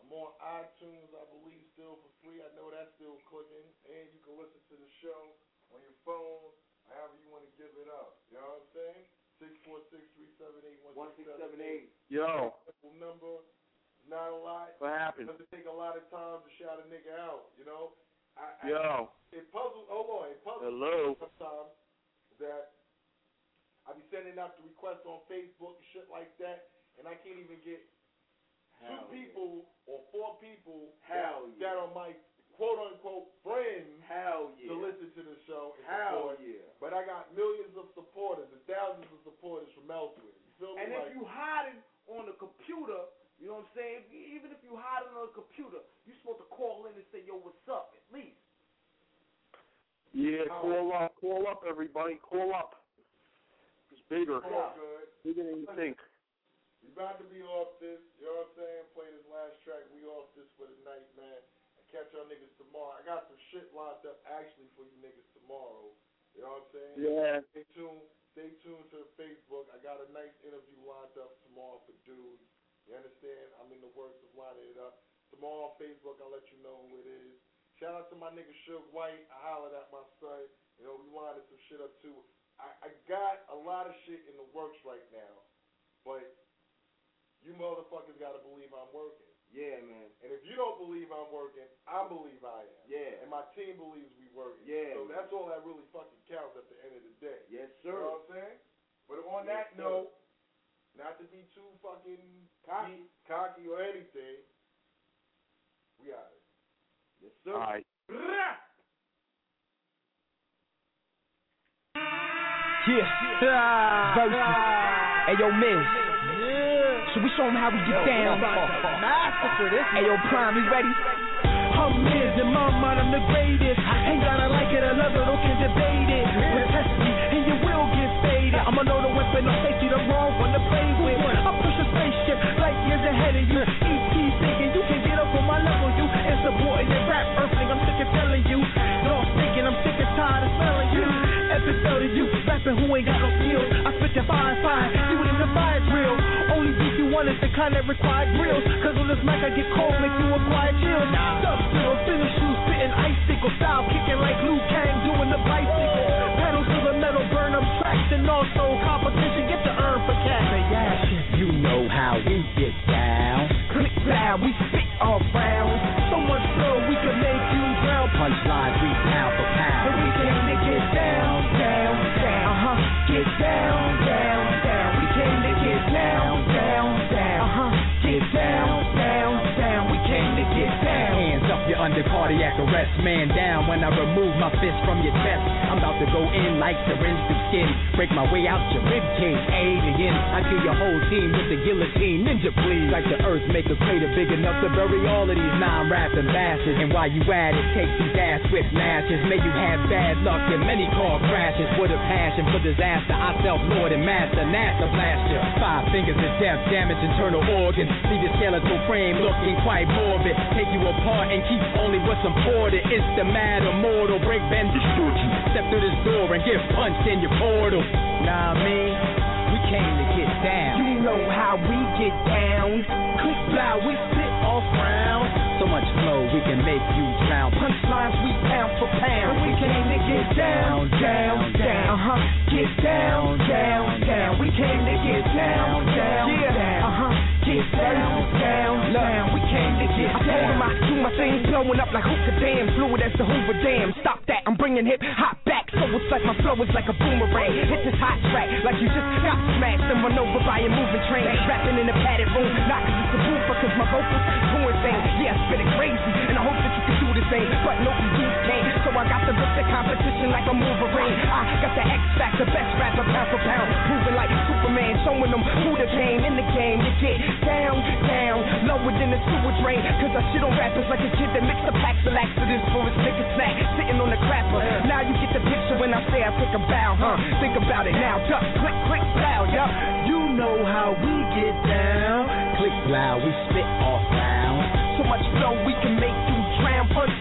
I'm on iTunes, I believe, still for free. I know that's still clicking. And you can listen to the show on your phone, however you want to give it up. You know what I'm saying? Six four six three seven eight one six seven eight. Yo. Number. Not a lot. What happened? It doesn't take a lot of time to shout a nigga out, you know? I, I, Yo. It puzzles, hold on, it puzzles Hello. sometimes that I be sending out the requests on Facebook and shit like that, and I can't even get two yeah. people or four people Hell that, that are my quote unquote friends Hell yeah. to listen to the show and Hell support. yeah. But I got millions of supporters and thousands of supporters from elsewhere. You feel me? And like, if you hide it on the computer, you know what I'm saying? Even if you hide it on the computer, you're supposed to call in and say, "Yo, what's up?" At least. Yeah, call up, call up, everybody, call up. It's bigger, all good. bigger than you think. We about to be off this, you know what I'm saying? Play this last track. We off this for the night, man. I catch y'all niggas tomorrow. I got some shit locked up actually for you niggas tomorrow. You know what I'm saying? Yeah. Stay tuned. Stay tuned to Facebook. I got a nice interview lined up tomorrow for dudes. You understand? I'm in the works of lining it up. Tomorrow on Facebook, I'll let you know who it is. Shout out to my nigga Suge White. I hollered at my son. You know, we lining some shit up too. I, I got a lot of shit in the works right now, but you motherfuckers gotta believe I'm working. Yeah, man. And if you don't believe I'm working, I believe I am. Yeah. And my team believes we working. Yeah, So man. that's all that really fucking counts at the end of the day. Yes, sir. You know what I'm saying? But on Yes, that sir. note, not to be too fucking cocky, cocky or anything, we out it. Yes, sir. All right. Yeah. Versus. Hey, yo, Miz. Should we show 'em how we get down? Hey, yo, Prime, you ready? I'm Miz, in my mind, I'm the greatest. Ain't gotta like it or love it, or can debate it. But test me, and you will get faded. I'ma load a weapon, no you the wrong one to play with. I push a spaceship like years ahead of you. ET thinking you can get up on my level, you insubordinate rap earthling. I'm sick of telling you. Lost thinking, I'm sick and tired of smelling you. Episode of you, rapping who ain't got no skills. I spit the fire, fire, you in the fire drill. You is the kind that require grills. Cause on this mic I get cold, make you acquire chills. Dub still, finish you, spitting icicle style, kicking like Liu Kang, doing the bicycle. Pedals to the metal, burn them tracks, and also competition, get the urn for cash. You know how we get down. Click loud, we spit off rounds. So much flow, we can make you drown. Punchlines we pound for cardiac arrest. Man down when I remove my fist from your chest. I'm about to go in like syringe through skin. Break my way out your rib cage. Alien, I kill your whole team with the guillotine. Ninja, please. Like the earth, make a crater big enough to bury all of these non-rapping bastards. And while you at it, take these ass whip matches. May you have bad luck and many car crashes. With a passion for disaster, I self-lord and master. NASA blaster. Five fingers of death, damage internal organs. Leave your skeletal frame looking quite morbid. Take you apart and keep only what's important. It's the mad immortal. Break, bend, destroy you. Step through this door and get punched in your portal. Nah, I mean, we came to get down. You know how we get down. Click loud, we spit off rounds. So much flow, we can make you drown. Punchlines we pound for pound. We came to get down, down, down. Uh huh. Get down, down, down. We came to get down, down, down. Uh huh. Get down, down, down. We came to get down. I him I do my thing, blowing up like hookah dam, fluid as the Hoover Dam. Stop that, I'm bringing hip hop back. So it's like my flow is like a boomerang. Hit this hot track like you just got smashed and run over by a moving train. Rapping in a padded room, not cause it's a boofer, cause my vocals doing things. Yeah, I spit it crazy, and I hope that you can do the same. But no you can't, so I got to rip the competition like a Wolverine. I got the X Factor, best rapper pound for pound, proving like Superman, showing them who the game in the game. You get down, down, lower than the sewer drain. Cause I shit on rappers like a kid that mixed the packs of laxatives for his nigga snack, sitting on the crapper. Now you get the picture when I say I take a bow, huh? Think about it now, duck, click, click, bow, yup. You know how we get down. Click loud, we spit off rounds. So much flow we can make you drown. Punchlines